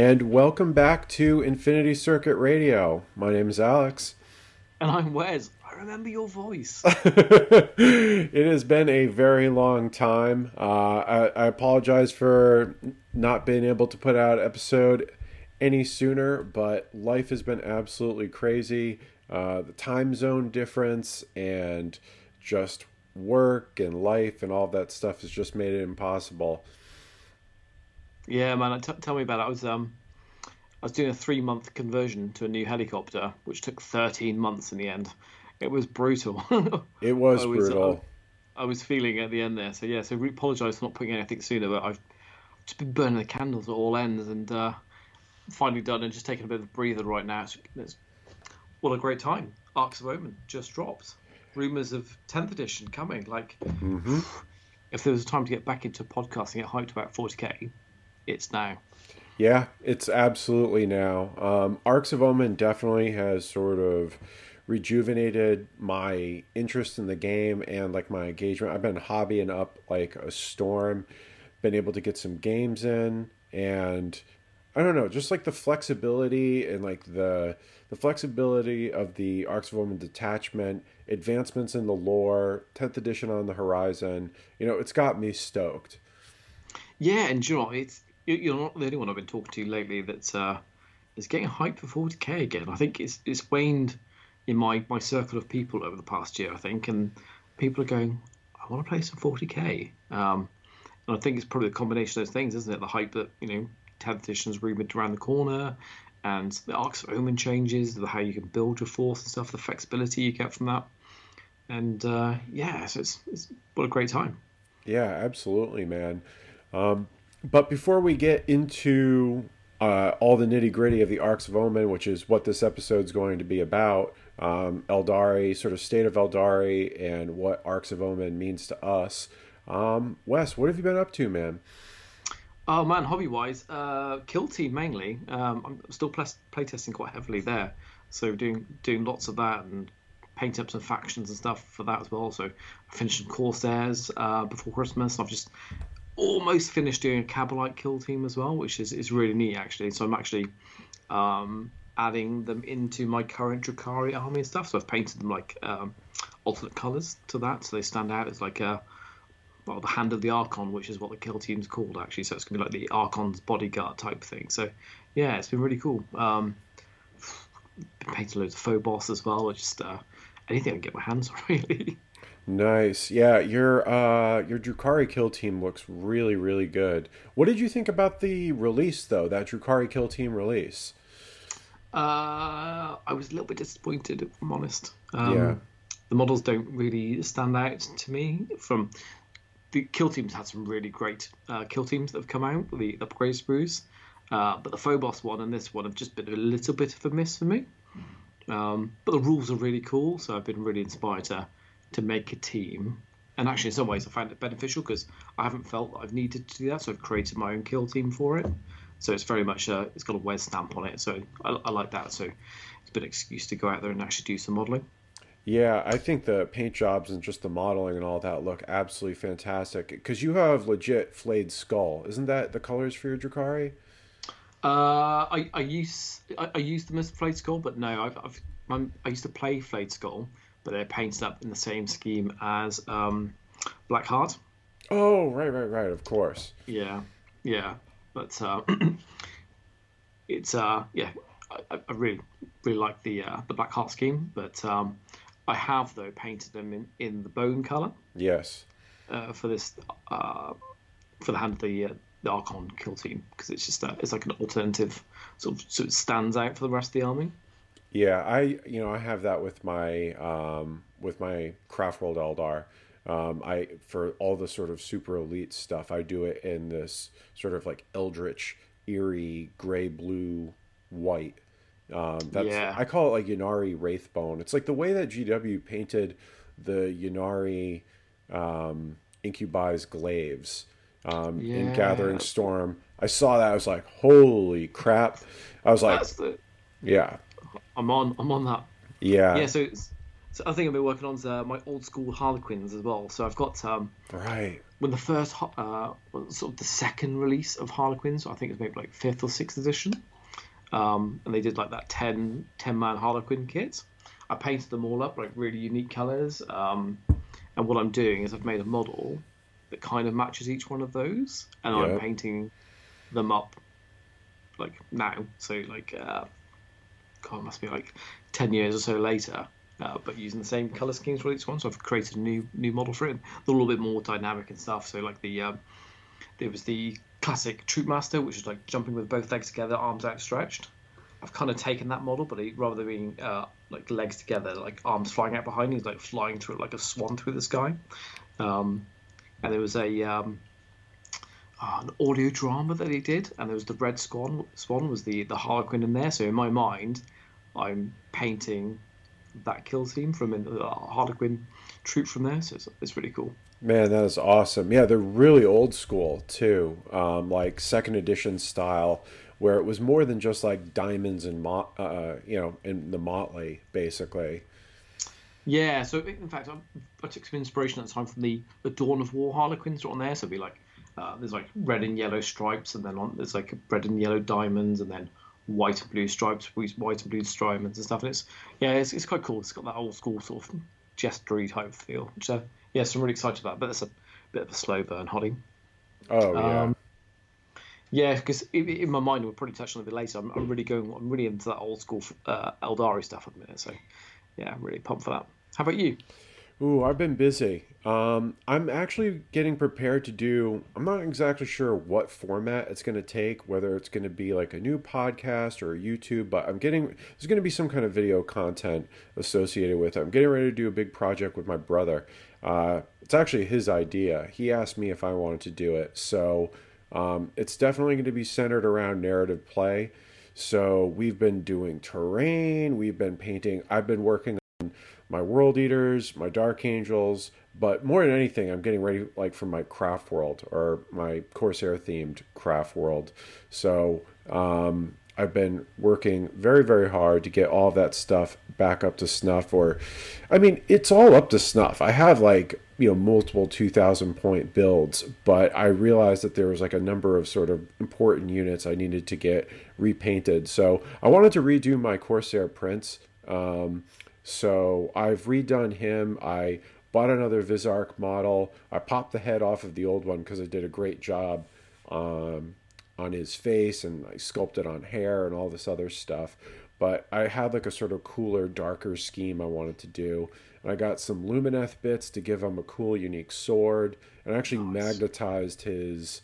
And welcome back to Infinity Circuit Radio. My name is Alex. And I'm Wes. I remember your voice. it has been a very long time. Uh, I, I apologize for not being able to put out an episode any sooner, but life has been absolutely crazy. Uh, the time zone difference and just work and life and all that stuff has just made it impossible. Yeah, man. T- tell me about it. I was um, I was doing a three month conversion to a new helicopter, which took thirteen months in the end. It was brutal. it was, was brutal. I, I, was feeling at the end there. So yeah, so we apologise for not putting anything sooner, but I've just been burning the candles at all ends and uh, finally done and just taking a bit of a breather right now. It's, it's what a great time. Arks of Omen just dropped. Rumors of 10th edition coming. Like, mm-hmm. if there was a time to get back into podcasting, get hyped about 40k, it's now. Yeah, it's absolutely now. Um, Arks of Omen definitely has sort of rejuvenated my interest in the game and like my engagement. I've been hobbying up like a storm, been able to get some games in, and I don't know, just like the flexibility and like the the flexibility of the Arks of Omen detachment, advancements in the lore, tenth edition on the horizon. You know, it's got me stoked. Yeah, and you know, it's you're not the only one I've been talking to lately that's uh, is getting hyped for 40k again. I think it's it's waned in my my circle of people over the past year. I think, and people are going, I want to play some 40k. Um, and I think it's probably a combination of those things, isn't it? The hype that you know 10th edition's rumored around the corner, and the Arks of Omen changes, the how you can build your force and stuff, the flexibility you get from that, and uh, yeah, so it's, it's what a great time. Yeah, absolutely, man. Um, but before we get into uh, all the nitty gritty of the Arks of Omen, which is what this episode is going to be about, um, Aeldari, sort of state of Aeldari, and what Arks of Omen means to us. Um, Wes, what have you been up to, man? Oh man, hobby wise, uh, Kill Team mainly. Um, I'm still play- playtesting quite heavily there, so doing doing lots of that and painting up some factions and stuff for that as well. So I finished Corsairs uh, before Christmas. I've just almost finished doing a Cabalite kill team as well, which is, is really neat actually. So I'm actually um, adding them into my current Drukhari army and stuff. So I've painted them like um, alternate colours to that, so they stand out as like a well the hand of the Archon, which is what the kill team's called actually. So it's gonna be like the Archon's bodyguard type thing. So yeah, it's been really cool. Um, been painting loads of Phobos as well. Just uh, anything I can get my hands on really. Nice. Yeah, your uh your Drukhari kill team looks really really good. What did you think about the release though? That Drukhari kill team release? Uh I was a little bit disappointed if I'm honest. Um, yeah. The models don't really stand out to me from the kill teams had some really great uh, kill teams that have come out, the upgrade sprues. Uh, but the Phobos one and this one have just been a little bit of a miss for me. Um, but the rules are really cool, so I've been really inspired to to make a team. And actually, in some ways, I find it beneficial because I haven't felt that I've needed to do that. So I've created my own kill team for it. So it's very much a, it's got a Wes stamp on it. So I, I like that. So it's been an excuse to go out there and actually do some modeling. Yeah, I think the paint jobs and just the modeling and all that look absolutely fantastic. Because you have legit flayed skull, isn't that the colors for your Drukhari? Uh, I I use I, I use them as flayed skull, but no, I've, I've I'm, i used to play flayed skull, but they're painted up in the same scheme as um, Blackheart. Oh, right, right, right. Of course. Yeah, yeah. But uh, it's uh, yeah, I, I, really really like the uh, the Blackheart scheme. But um, I have though painted them in, in the bone color. Yes. Uh, for this uh, for the hand of the uh, the Archon kill team because it's just uh, it's like an alternative sort of so it stands out for the rest of the army. Yeah, I you know I have that with my um, with my Craftworld Eldar. Um, I for all the sort of super elite stuff, I do it in this sort of like eldritch, eerie, gray blue, white. Um, that's yeah. I call it like Ynnari Wraithbone. It's like the way that GW painted the Ynnari um, Incubi's glaives um, yeah. in Gathering Storm. I saw that. I was like, holy crap! I was like, yeah. I'm on. I'm on that. Yeah. Yeah. So, so I think I've been working on uh, my old school Harlequins as well. So I've got um, right. when the first uh, sort of the second release of Harlequins, I think it was maybe like fifth or sixth edition, um, and they did like that 10, 10 man Harlequin kit. I painted them all up like really unique colors, um, and what I'm doing is I've made a model that kind of matches each one of those, and yeah. I'm painting them up like now. So like, uh, God, must be like ten years or so later. Uh, but using the same color schemes for each one. So I've created a new new model for it. A little bit more dynamic and stuff. So like the um, there was the classic Troop Master, which is like jumping with both legs together, arms outstretched. I've kind of taken that model, but he, rather than being uh, like legs together, like arms flying out behind, he's like flying through like a swan through the sky. Um, and there was a um, an audio drama that he did, and there was the red swan. Swan was the the Harlequin in there. So in my mind, I'm painting that kill team from in the Harlequin troop from there. So it's, it's really cool. Man, that is awesome. Yeah, they're really old school too, um, like second edition style, where it was more than just like diamonds and mo- uh, you know, in the motley basically. Yeah, so in fact, I, I took some inspiration at the time from the the Dawn of War Harlequins on there. So it'd be like uh, there's like red and yellow stripes, and then on there's like red and yellow diamonds, and then white and blue stripes, white and blue diamonds and stuff. And it's yeah, it's, it's quite cool. It's got that old school sort of gestury type feel, which uh, yes, I'm really excited about. But it's a bit of a slow burn, Holly. Oh yeah. Um, yeah, because in my mind, we'll probably touch on it a bit later. I'm, I'm really going. I'm really into that old school uh, Aeldari stuff at the minute. So, yeah, I'm really pumped for that. How about you? Ooh, I've been busy. Um, I'm actually getting prepared to do. I'm not exactly sure what format it's going to take, whether it's going to be like a new podcast or a YouTube, but I'm getting. There's going to be some kind of video content associated with it. I'm getting ready to do a big project with my brother. Uh, it's actually his idea. He asked me if I wanted to do it, so um, it's definitely going to be centered around narrative play. So we've been doing terrain. We've been painting. I've been working my World Eaters, my Dark Angels, but more than anything, I'm getting ready like for my craft world or my Corsair themed craft world. So um, I've been working very, very hard to get all of that stuff back up to snuff. Or, I mean, it's all up to snuff. I have like you know multiple 2,000 point builds, but I realized that there was like a number of sort of important units I needed to get repainted. So I wanted to redo my Corsair Prince. Um, so I've redone him. I bought another Visarch model. I popped the head off of the old one because I did a great job um, on his face and I sculpted on hair and all this other stuff. But I had like a sort of cooler, darker scheme I wanted to do. And I got some Lumineth bits to give him a cool, unique sword. And I actually nice. magnetized his,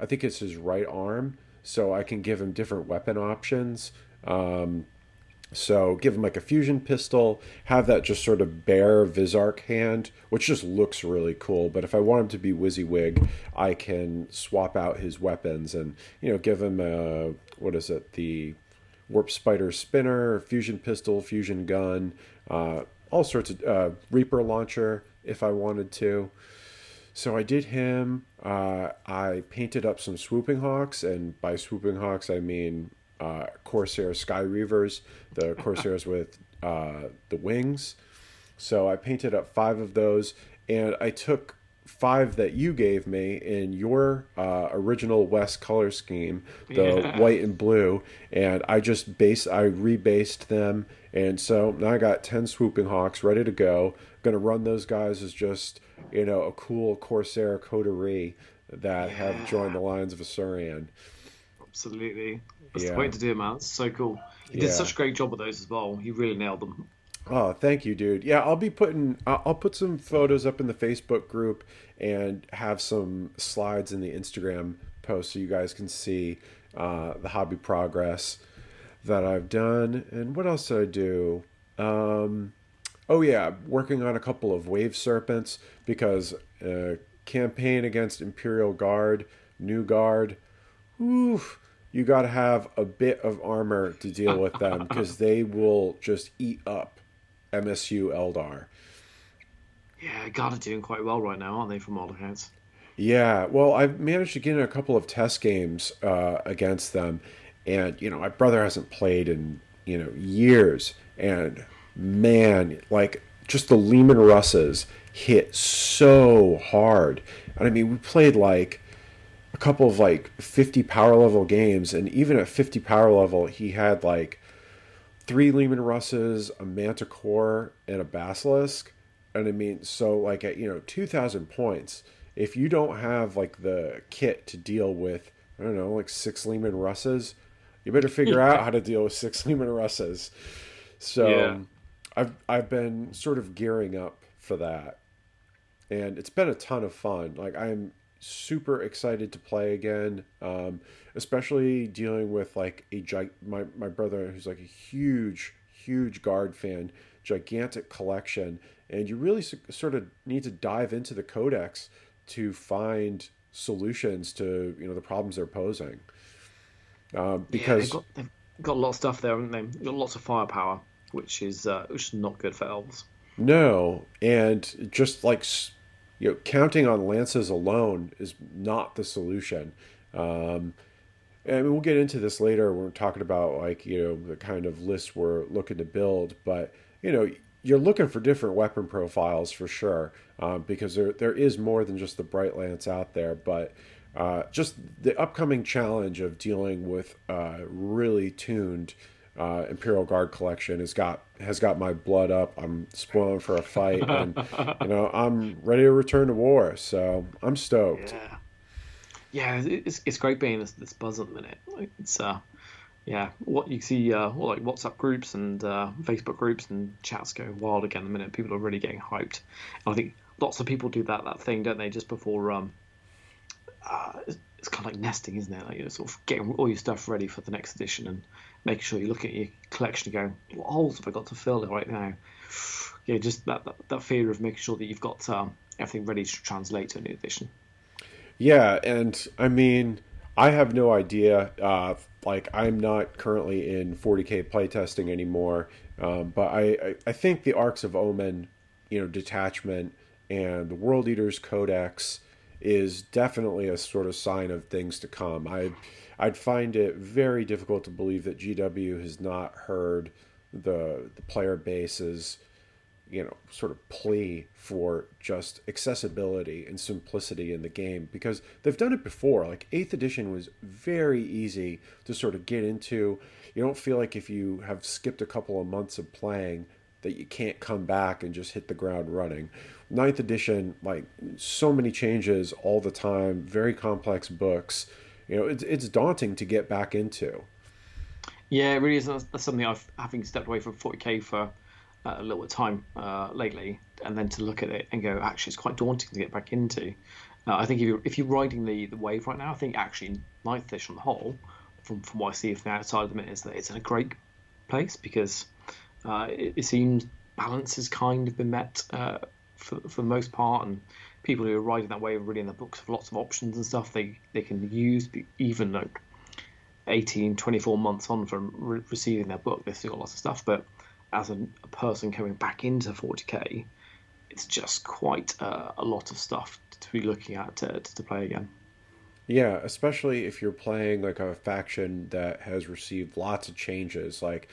I think it's his right arm, so I can give him different weapon options. Um, so give him like a fusion pistol, have that just sort of bare Visarch hand, which just looks really cool. But if I want him to be WYSIWYG, I can swap out his weapons and you know give him a what is it the warp spider spinner, fusion pistol, fusion gun, uh, all sorts of uh, Reaper launcher if I wanted to. So I did him. Uh, I painted up some swooping hawks, and by swooping hawks I mean uh, Corsair Sky Reavers, the Corsairs with uh, the wings. So I painted up five of those, and I took five that you gave me in your uh, original Wes color scheme, the yeah. white and blue, and I just base I rebased them, and so now I got ten swooping hawks ready to go. Going to run those guys as just you know a cool Corsair coterie that yeah. have joined the lines of Asuryan. Absolutely. That's yeah. the way to do it, man. It's so cool. You did such a great job with those as well. He really nailed them. Oh, thank you, dude. Yeah, I'll be putting I'll put some photos up in the Facebook group and have some slides in the Instagram post so you guys can see uh, the hobby progress that I've done. And what else did I do? Um, oh yeah, working on a couple of wave serpents because uh, campaign against Imperial Guard, New Guard. Oof you got to have a bit of armor to deal with them because they will just eat up MSU Eldar. Yeah, God are doing quite well right now, aren't they, from all accounts? Yeah, well, I've managed to get in a couple of test games uh, against them, and you know, my brother hasn't played in you know years, and man, like just the Leman Russes hit so hard, And I mean, we played like a couple of like 50 power level games, and even at 50 power level, he had like three Leman Russes, a Manticore, and a Basilisk. And I mean, so like at you know 2,000 points, if you don't have like the kit to deal with, I don't know, like six Leman Russes, you better figure out how to deal with six Leman Russes. So yeah. I've I've been sort of gearing up for that, and it's been a ton of fun. Like I'm super excited to play again, um, especially dealing with like a gi- my my brother who's like a huge huge guard fan, gigantic collection, and you really sort of need to dive into the codex to find solutions to you know the problems they're posing. Uh, because yeah, they've, got, they've got a lot of stuff there, haven't they? They've got lots of firepower, which is uh, which is not good for elves. No, and just like you know, counting on lances alone is not the solution. Um, and we'll get into this later. When we're talking about like you know the kind of list we're looking to build, but you know you're looking for different weapon profiles for sure, um, because there there is more than just the bright lance out there. But uh, just the upcoming challenge of dealing with uh, really tuned uh, Imperial Guard collection has got has got my blood up. I'm spoiling for a fight, and you know I'm ready to return to war. So I'm stoked. Yeah, yeah, it's, it's great being this this buzz at the minute. It's uh, yeah, what you see, uh, like WhatsApp groups and uh, Facebook groups and chats go wild again. The minute people are really getting hyped, and I think lots of people do that that thing, don't they? Just before um, uh, it's kind of like nesting, isn't it? Like you're sort of getting all your stuff ready for the next edition and making sure you look at your collection and going, what holes have I got to fill right now? Yeah, just that, that, that fear of making sure that you've got um, everything ready to translate to a new edition. Yeah, and I mean, I have no idea. Uh, like, I'm not currently in 40k playtesting anymore, um, but I, I, I think the arks of Omen, you know, detachment and the World Eaters Codex is definitely a sort of sign of things to come. I I'd find it very difficult to believe that GW has not heard the the player base's you know sort of plea for just accessibility and simplicity in the game because they've done it before. Like 8th edition was very easy to sort of get into. You don't feel like if you have skipped a couple of months of playing that you can't come back and just hit the ground running. Ninth edition, like so many changes all the time, very complex books. You know, it's it's daunting to get back into. Yeah, it really is. That's, that's something I've having stepped away from 40k for uh, a little bit of time uh, lately, and then to look at it and go, actually, it's quite daunting to get back into. Uh, I think if you're if you're riding the, the wave right now, I think actually edition on the whole, from from what I see from the outside of the minute, is that it's in a great place because uh, it, it, seems balance has kind of been met uh, for, for the most part, and people who are riding that wave are really in the books have lots of options and stuff they, they can use, even like 18, 24 months on from re- receiving their book, they've still got lots of stuff. But as a, a person coming back into 40k, it's just quite a lot of stuff to be looking at to, to play again. Yeah, especially if you're playing like a faction that has received lots of changes. Like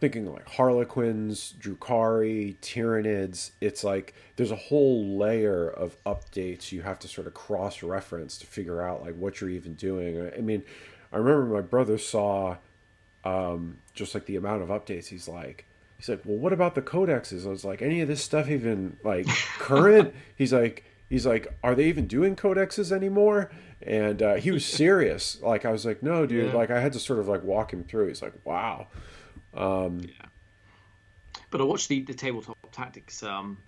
thinking like Harlequins, Drukhari, Tyranids. It's like there's a whole layer of updates you have to sort of cross reference to figure out like what you're even doing. I mean, I remember my brother saw um, just like the amount of updates. He's like, he's like, well, what about the codexes? I was like, any of this stuff even like current? he's like, he's like, are they even doing codexes anymore? And uh, he was serious. Like I was like, no, dude. Yeah. Like I had to sort of like walk him through. He's like, wow. Um, yeah. But I watched the, the tabletop tactics um,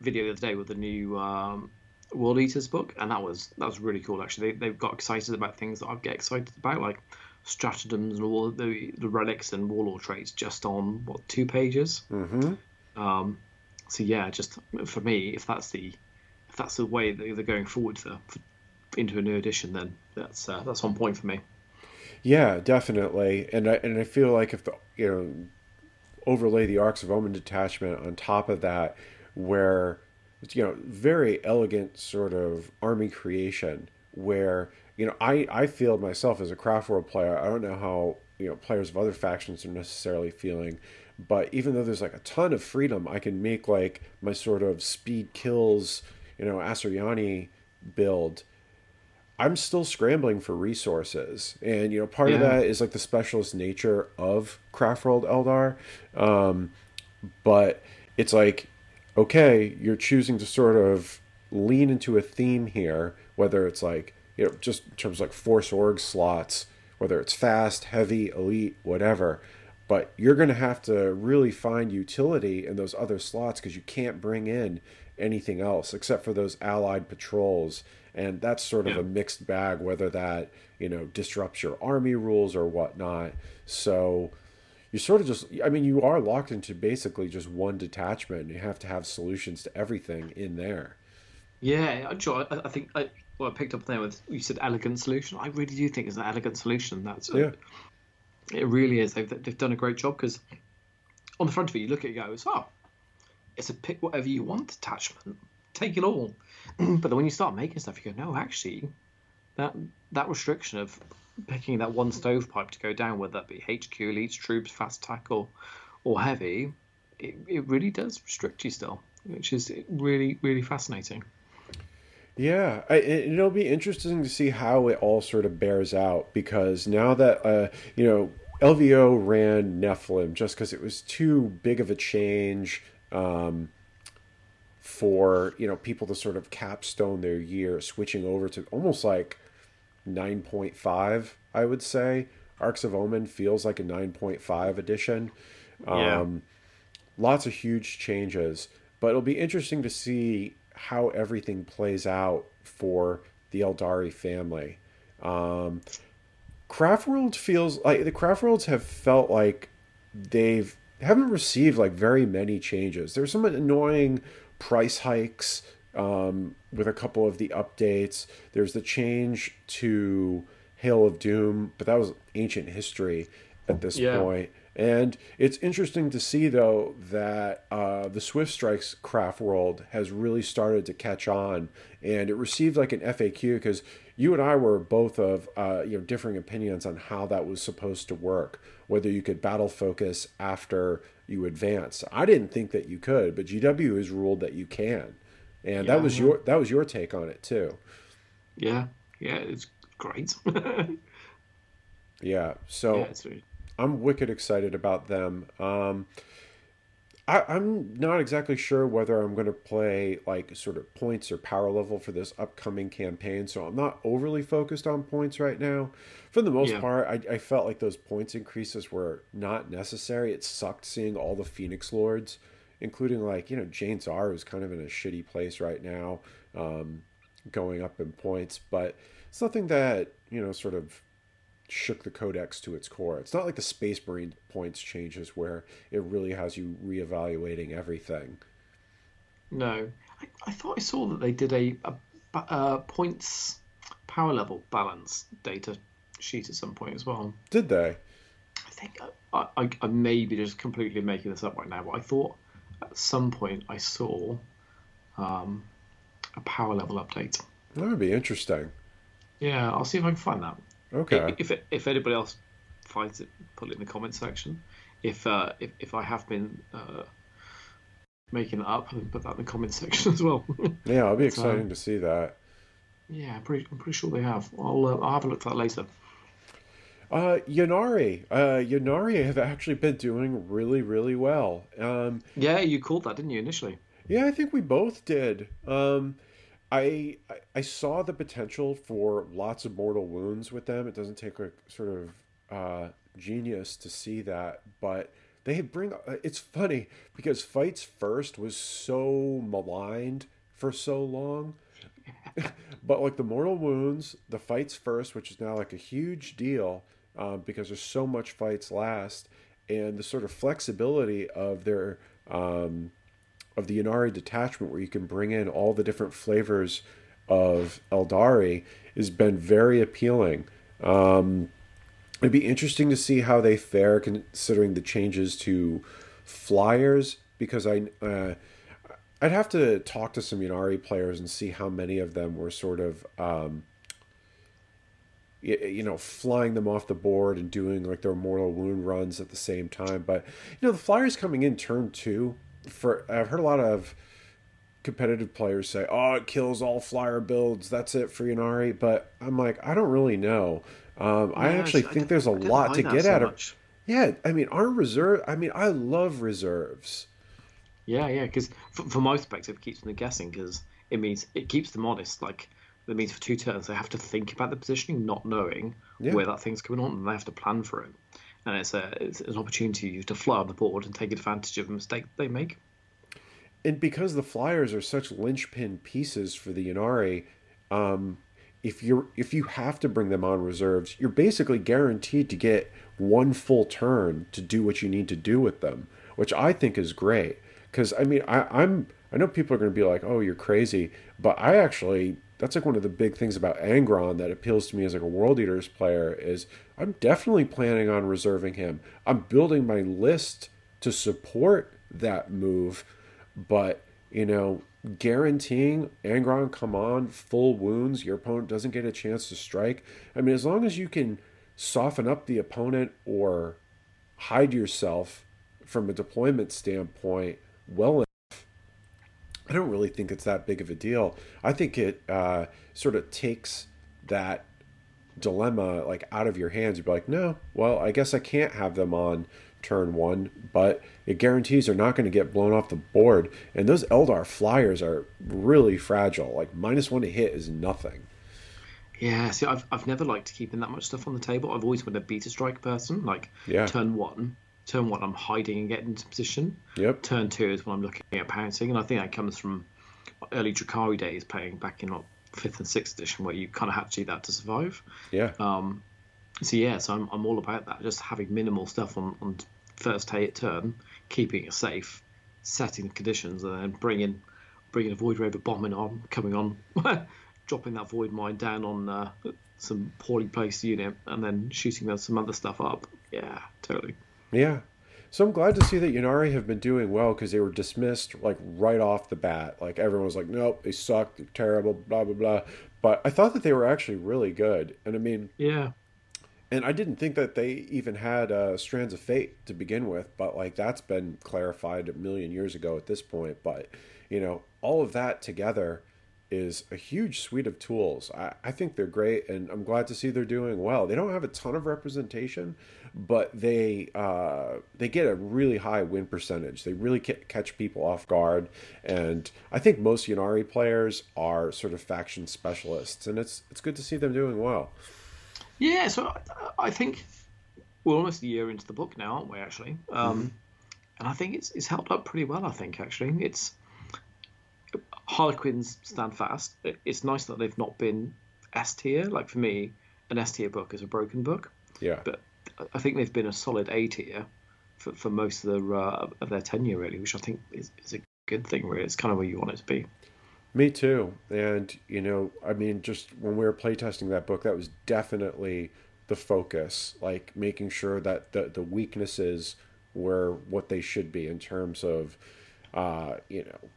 video the other day with the new um, World Eaters book, and that was that was really cool. Actually, they, they've got excited about things that I get excited about, like stratagems and all the the relics and warlord traits, just on what two pages. Mm-hmm. Um, so yeah, just for me, if that's the if that's the way they're going forward for, for, into a new edition, then that's uh, that's on point for me. Yeah, definitely. And I and I feel like if the you know overlay the arks of Omen detachment on top of that, where you know very elegant sort of army creation, where you know I I feel myself as a craft world player. I don't know how you know players of other factions are necessarily feeling, but even though there's like a ton of freedom, I can make like my sort of speed kills, you know, Asuryani build, I'm still scrambling for resources, and you know, part of that is like the specialist nature of Craft World Eldar, um, but it's like, okay, you're choosing to sort of lean into a theme here, whether it's like you know, just in terms of like force org slots, whether it's fast, heavy, elite, whatever. But you're going to have to really find utility in those other slots because you can't bring in anything else except for those allied patrols. And that's sort of Yeah. a mixed bag, whether that, you know, disrupts your army rules or whatnot. So you sort of just, I mean, you are locked into basically just one detachment. You have to have solutions to everything in there. Yeah, I- sure. I, I think I, well, I picked up there with you said elegant solution. I really do think it's an elegant solution. That's Yeah. it. Really is. They've they've done a great job because on the front of it, you look at it, and goes, oh, it's a pick whatever you want attachment. Take it all. but then when you start making stuff, you go, no, actually, that that restriction of picking that one stovepipe to go down, whether that be HQ, elites, troops, fast attack, or heavy, it, it really does restrict you still, which is really really fascinating. Yeah, I, it- it'll be interesting to see how it all sort of bears out because now that uh, you know LVO ran Nephilim just because it was too big of a change um, for you know people to sort of capstone their year, switching over to almost like nine point five. I would say Arks of Omen feels like a nine point five edition. Yeah. Um, lots of huge changes, but it'll be interesting to see how everything plays out for the Aeldari family. Um, Craft World feels like the Craft Worlds have felt like they've haven't received like very many changes. There's some annoying price hikes um, with a couple of the updates. There's the change to Hail of Doom, but that was ancient history at this Yeah. point. And it's interesting to see, though, that uh, the Swift Strikes craft world has really started to catch on, and it received like an FAQ because you and I were both of uh, you know differing opinions on how that was supposed to work. Whether you could battle focus after you advance, I didn't think that you could, but GW has ruled that you can, and Yeah, that was yeah. your that was your take on it too. Yeah, yeah, it's great. Yeah, so yeah, it's I'm wicked excited about them. Um, I, I'm not exactly sure whether I'm going to play like sort of points or power level for this upcoming campaign, so I'm not overly focused on points right now. For the most Yeah. part, I, I felt like those points increases were not necessary. It sucked seeing all the Phoenix Lords, including like you know Jain Zar, is kind of in a shitty place right now, um, going up in points, but it's nothing that you know sort of shook the codex to its core. It's not like the Space Marine points changes where it really has you reevaluating everything. no. I, I thought I saw that they did a, a, ba- uh points power level balance data sheet at some point as well. Did they? I think I, I, I may be just completely making this up right now, but I thought at some point I saw um, a power level update. That would be interesting. Yeah, I'll see if I can find that. Okay. If if anybody else finds it, put it in the comment section. If uh, if if I have been uh, making it up, put that in the comment section as well. Yeah, it'll be exciting to see that. yeah, I'm pretty I'm pretty sure they have. I'll uh, I'll have a look at that later. Uh, Ynnari. Uh, Ynnari have actually been doing really, really well. Um, Yeah, you called that, didn't you, initially? Yeah, I think we both did. Um, I I- saw the potential for lots of mortal wounds with them. It doesn't take a sort of uh, genius to see that, but they bring. uh, It's funny because fights first was so maligned for so long. but like the mortal wounds, the fights first, which is now like a huge deal um, because there's so much fights last, and the sort of flexibility of their um, of the Ynnari detachment, where you can bring in all the different flavors of Aeldari, has been very appealing. Um, it'd be interesting to see how they fare considering the changes to flyers, because I. Uh, I'd have to talk to some Ynnari players and see how many of them were sort of, um, you know, flying them off the board and doing like their mortal wound runs at the same time. But you know, the Flyers coming in turn two for I've heard a lot of competitive players say, "Oh, it kills all flyer builds. That's it for Ynnari." But I'm like, I don't really know. Um, I actually I think there's a lot to get so out of. much. Yeah, I mean, our reserve. I mean, I love reserves. Yeah, yeah, because from my perspective, it keeps them guessing because it means it keeps them honest. Like it means for two turns they have to think about the positioning, not knowing Yeah. where that thing's going on, and they have to plan for it. And it's a it's an opportunity to fly on the board and take advantage of a mistake they make. and because the flyers are such linchpin pieces for the Ynnari, um, if you're if you have to bring them on reserves, you're basically guaranteed to get one full turn to do what you need to do with them, which I think is great. Because I mean, I, I'm I know people are going to be like, "Oh, you're crazy," but I actually that's like one of the big things about Angron that appeals to me as like a World Eaters player is I'm definitely planning on reserving him. I'm building my list to support that move but you know guaranteeing angron come on full wounds your opponent doesn't get a chance to strike i mean as long as you can soften up the opponent or hide yourself from a deployment standpoint well i don't really think it's that big of a deal i think it uh, sort of takes that dilemma like out of your hands you'd be like no well i guess i can't have them on turn one but it guarantees they're not going to get blown off the board and those eldar flyers are really fragile like minus one to hit is nothing Yeah, see, I've I've never liked keeping that much stuff on the table. I've always been a beta strike person. Like Yeah. turn one, turn one, I'm hiding and getting into position. Yep. Turn two is when I'm looking at pouncing, and I think that comes from early Drukhari days, playing back in like fifth and sixth edition, where you kind of had to do that to survive. yeah Um, so yeah, so I'm, I'm all about that. Just having minimal stuff on, on first hit turn, keeping it safe, setting the conditions, and then bringing bringing a Voidraven bombing on, coming on, dropping that void mine down on uh, some poorly placed unit, and then shooting some other stuff up. Yeah, totally. Yeah. So I'm glad to see that Ynnari have been doing well because they were dismissed like right off the bat. Like everyone was like, nope, they suck, they're terrible, blah blah blah. But I thought that they were actually really good. And I mean, Yeah, and I didn't think that they even had uh, Strands of Fate to begin with. But like that's been clarified a million years ago at this point. But you know, all of that together is a huge suite of tools. I, I think they're great, and I'm glad to see they're doing well. They don't have a ton of representation, but they uh, they get a really high win percentage. They really ca- catch people off guard, and I think most Ynnari players are sort of faction specialists, and it's it's good to see them doing well. yeah. So I, I think we're almost a year into the book now, aren't we? Actually, um, and I think it's it's held up pretty well. I think actually it's Harlequins stand fast. It- It's nice that they've not been S tier. Like for me, an S tier book is a broken book, Yeah, but I think they've been a solid A tier for, for most of their uh, of their tenure, really, which I think is, is a good thing. Really, it's kind of where you want it to be. Me too. And, you know, I mean, just when we were playtesting that book, that was definitely the focus, like making sure that the, the weaknesses were what they should be in terms of, uh, you know,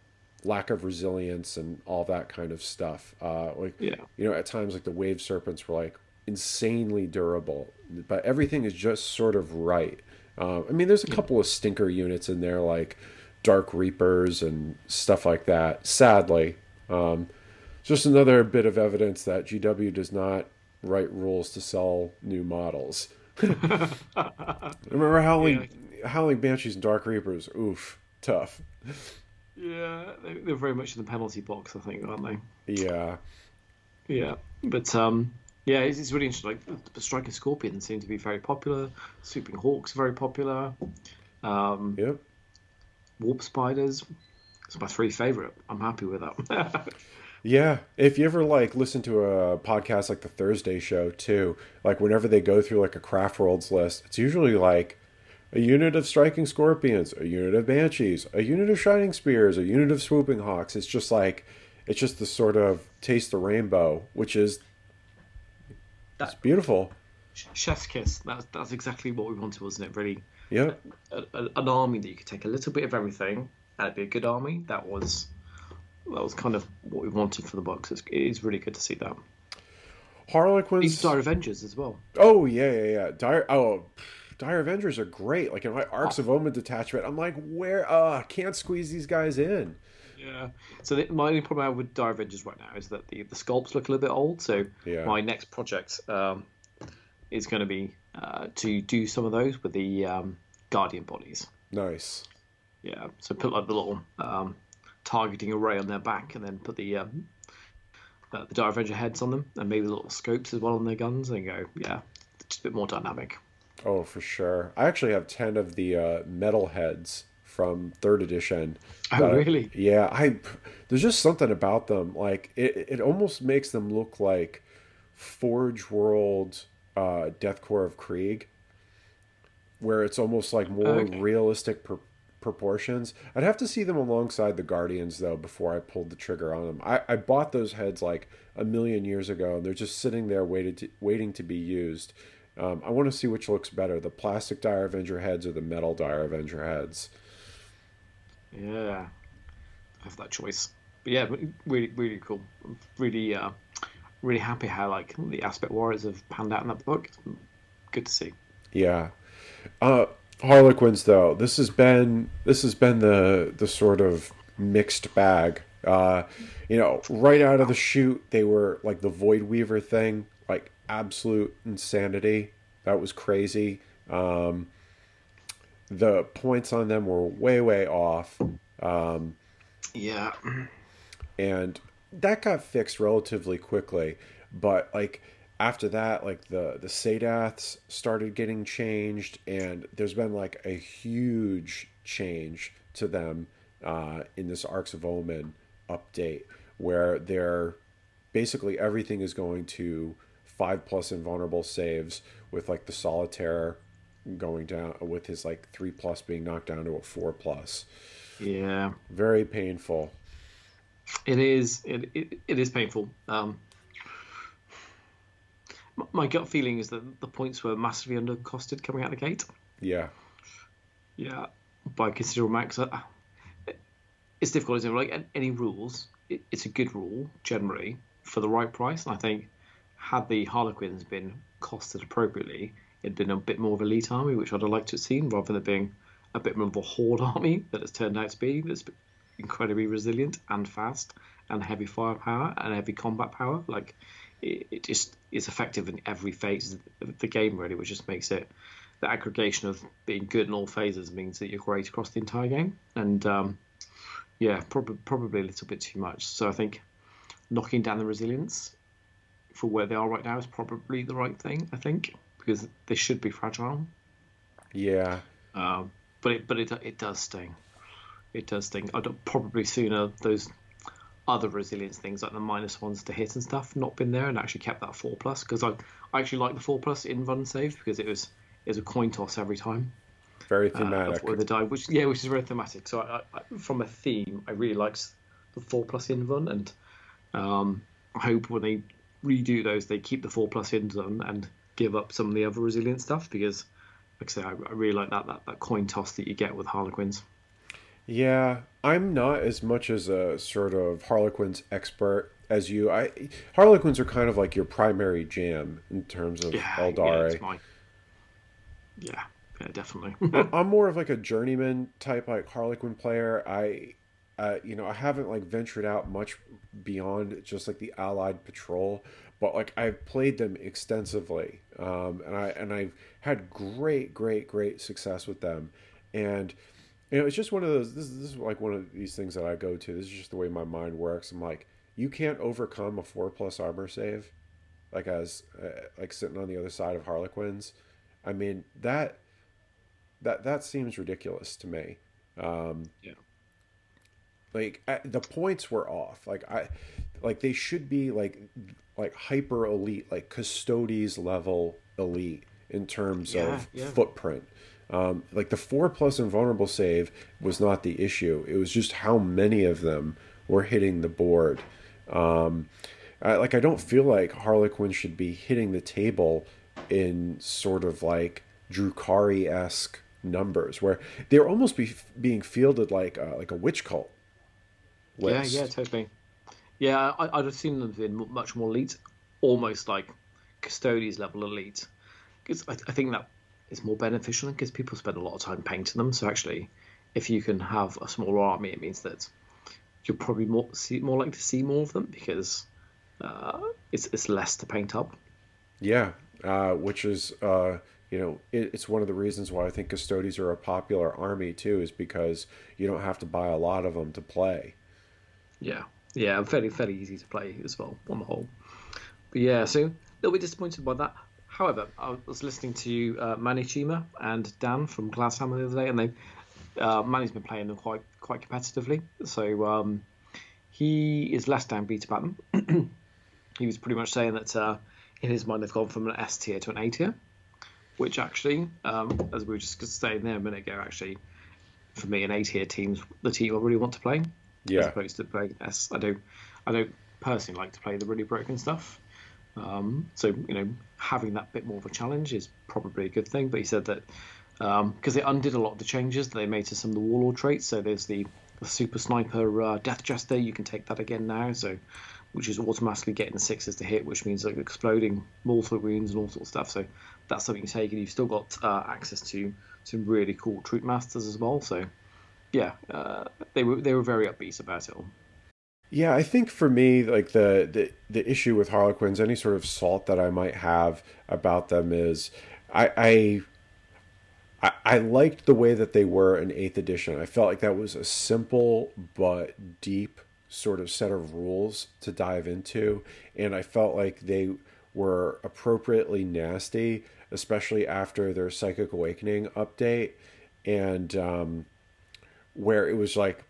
lack of resilience and all that kind of stuff. Uh, like, Yeah. you know, at times, like the wave serpents were like insanely durable, but everything is just sort of right. Uh, I mean, there's a couple of stinker units in there, like Dark Reapers and stuff like that. Sadly, um, just another bit of evidence that GW does not write rules to sell new models. Remember Howling, Howling Banshees and Dark Reapers? Oof, tough. Yeah, they're very much in the penalty box, I think, aren't they? Yeah, Yeah, but um, yeah, it's, it's really interesting. Like the striking scorpions seem to be very popular. Swooping hawks are very popular. Um, yep. warp spiders. It's my three favorite. I'm happy with that. Yeah, if you ever like listen to a podcast like the Thursday Show too, like whenever they go through like a Craft Worlds list, it's usually like a unit of striking scorpions, a unit of banshees, a unit of shining spears, a unit of swooping hawks. It's just like it's just the sort of taste the rainbow, which is it's beautiful. Chef's kiss. That's that's exactly what we wanted, wasn't it? Really, Yep. a, a, an army that you could take a little bit of everything and it'd be a good army. That was that was kind of what we wanted for the box. It's, it is really good to see that. Harlequins. These Dire Avengers as well. Oh yeah, yeah, yeah. Dire oh Dire Avengers are great. Like in my Arks of Omen detachment, I'm like, where uh can't squeeze these guys in. Yeah. So the, my only problem I have with Dire Avengers right now is that the the sculpts look a little bit old. So Yeah. my next project um, is going to be uh, to do some of those with the um, Guardian bodies. Nice. Yeah. So put like the little um, targeting array on their back, and then put the um, uh, the Dire Avenger heads on them, and maybe little scopes as well on their guns, and go yeah, just a bit more dynamic. Oh, for sure. I actually have 10 of the uh, metal heads from third edition. Oh, I- really? yeah, I there's just something about them. Like it, it almost makes them look like Forge World uh, Death Korps of Krieg, where it's almost like more Okay. realistic pr- proportions. I'd have to see them alongside the Guardians though before I pulled the trigger on them. I, I bought those heads like a million years ago, and they're just sitting there waited to, waiting to be used. Um, I want to see which looks better, the plastic Dire Avenger heads or the metal Dire Avenger heads. Yeah, have that choice. But yeah, really, really cool. Really, uh, really happy how like the aspect warriors have panned out in that book. Good to see. Yeah. Uh Harlequins though, this has been this has been the the sort of mixed bag. Uh you know, right out of the chute they were like the Void Weaver thing, like absolute insanity. That was crazy. Um the points on them were way way off. Um, Yeah, and that got fixed relatively quickly but like after that like the the sadaths started getting changed and there's been like a huge change to them uh, in this arks of omen update where they're basically everything is going to five plus invulnerable saves with like the solitaire going down with his like three plus being knocked down to a four plus yeah, very painful it is. It it, it is painful. Um, my gut feeling is that the points were massively undercosted coming out of the gate. yeah Yeah, by considerable max. Uh, It's difficult, isn't it? Like any rules, it's a good rule generally for the right price. And I think had the Harlequins been costed appropriately, it'd been a bit more of a elite army, which I'd have liked to have seen, rather than being a bit more of a horde army that it's turned out to be. That's incredibly resilient and fast and heavy firepower and heavy combat power. Like it, it just is effective in every phase of the game, really, which just makes it the aggregation of being good in all phases means that you're great across the entire game. And um, yeah, probably probably a little bit too much. So I think knocking down the resilience for where they are right now is probably the right thing. I think because they should be fragile. yeah Um, but it but it it does sting. It does sting. I'd probably sooner those other resilience things like the minus ones to hit and stuff not been there and actually kept that four plus because I I actually like the four plus invuln save because it was it was a coin toss every time very uh, thematic of the die, which yeah, which is very thematic. So I, I, from a theme, I really liked the four plus invuln, and um, I hope when they redo those, they keep the four plus invuln and give up some of the other resilient stuff because, like I say, I, I really like that, that that coin toss that you get with Harlequins. Yeah, I'm not as much as a sort of Harlequins expert as you. I Harlequins are kind of like your primary jam in terms of Yeah, yeah, Aeldari. it's my, yeah, yeah, definitely. I'm more of like a journeyman type like Harlequin player. I uh, you know, I haven't like ventured out much beyond just like the Allied patrol, but like I've played them extensively. Um and I and I've had great great great success with them. And you know, it's just one of those this, this is like one of these things that I go to. This is just the way my mind works. I'm like, you can't overcome a 4 plus armor save like as uh, like sitting on the other side of Harlequins. I mean, that that that seems ridiculous to me. Um, yeah. like I, the points were off. Like I, like they should be like like hyper elite, like custodes level elite in terms Yeah, of yeah. footprint. Um, like the four plus invulnerable save was not the issue. It was just how many of them were hitting the board. Um, I, like I don't feel like Harlequin should be hitting the table in sort of like Drukhari esque numbers, where they're almost be being fielded like a, like a witch cult. Yeah, list. yeah, totally. Yeah, I, I'd have seen them in much more elite, almost like custodes level elite, because I, I think that is more beneficial because people spend a lot of time painting them. So actually, if you can have a smaller army, it means that you're probably more see, more likely to see more of them because uh, it's it's less to paint up. Yeah, uh, which is uh, you know it, it's one of the reasons why I think Custodes are a popular army too, is because you don't have to buy a lot of them to play. Yeah, yeah, fairly fairly easy to play as well on the whole. But yeah, so a little bit disappointed by that. However, I was listening to uh, Manny Chima and Dan from Glasshammer the other day, and they uh, Manny's been playing them quite quite competitively. So um, he is less downbeat about them. he was pretty much saying that uh, in his mind they've gone from an S tier to an A tier, which actually, um, as we were just saying there a minute ago, actually, for me, an A tier team's the team I really want to play. Yeah. As opposed to playing S. I don't, I don't personally like to play the really broken stuff. Um, so you know, having that bit more of a challenge is probably a good thing. But he said that because um, they undid a lot of the changes that they made to some of the warlord traits. So there's the, the super sniper uh, death jester. You can take that again now. So which is automatically getting the sixes to hit, which means like exploding mortal wounds and all sorts of stuff. So that's something you take, and you've still got uh, access to some really cool troupe masters as well. So yeah, uh, they were they were very upbeat about it all. Yeah, I think for me, like the, the the issue with Harlequins, any sort of salt that I might have about them is, I, I I liked the way that they were in Eighth Edition. I felt like that was a simple but deep sort of set of rules to dive into, and I felt like they were appropriately nasty, especially after their Psychic Awakening update, and um, where it was like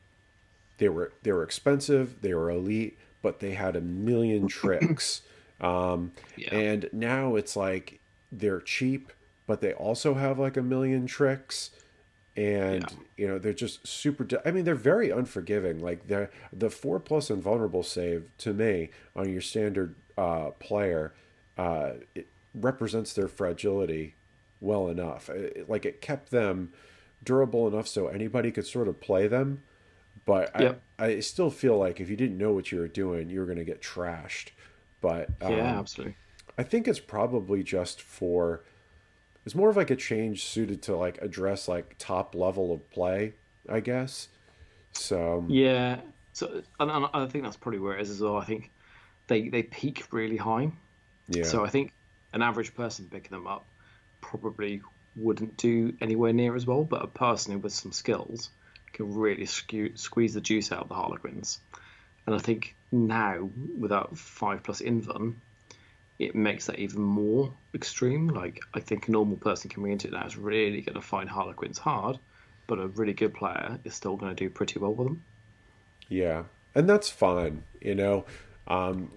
they were they were expensive, they were elite, but they had a million tricks. Um, yeah. And now it's like they're cheap, but they also have like a million tricks. And yeah. you know they're just super. I mean, they're very unforgiving. Like the the four plus invulnerable save to me on your standard uh, player, uh, it represents their fragility well enough. It, like it kept them durable enough so anybody could sort of play them but yep. I, I still feel like if you didn't know what you were doing, you were going to get trashed. But um, yeah, absolutely. I think it's probably just for it's more of like a change suited to like address like top level of play, I guess. So yeah, so and, and I think that's probably where it is as well. I think they they peak really high. Yeah. So I think an average person picking them up probably wouldn't do anywhere near as well, but a person with some skills can really squeeze the juice out of the Harlequins. And I think now, without 5 plus Invuln, it makes that even more extreme. Like, I think a normal person coming into it now is really going to find Harlequins hard, but a really good player is still going to do pretty well with them. Yeah, and that's fine, you know. Um,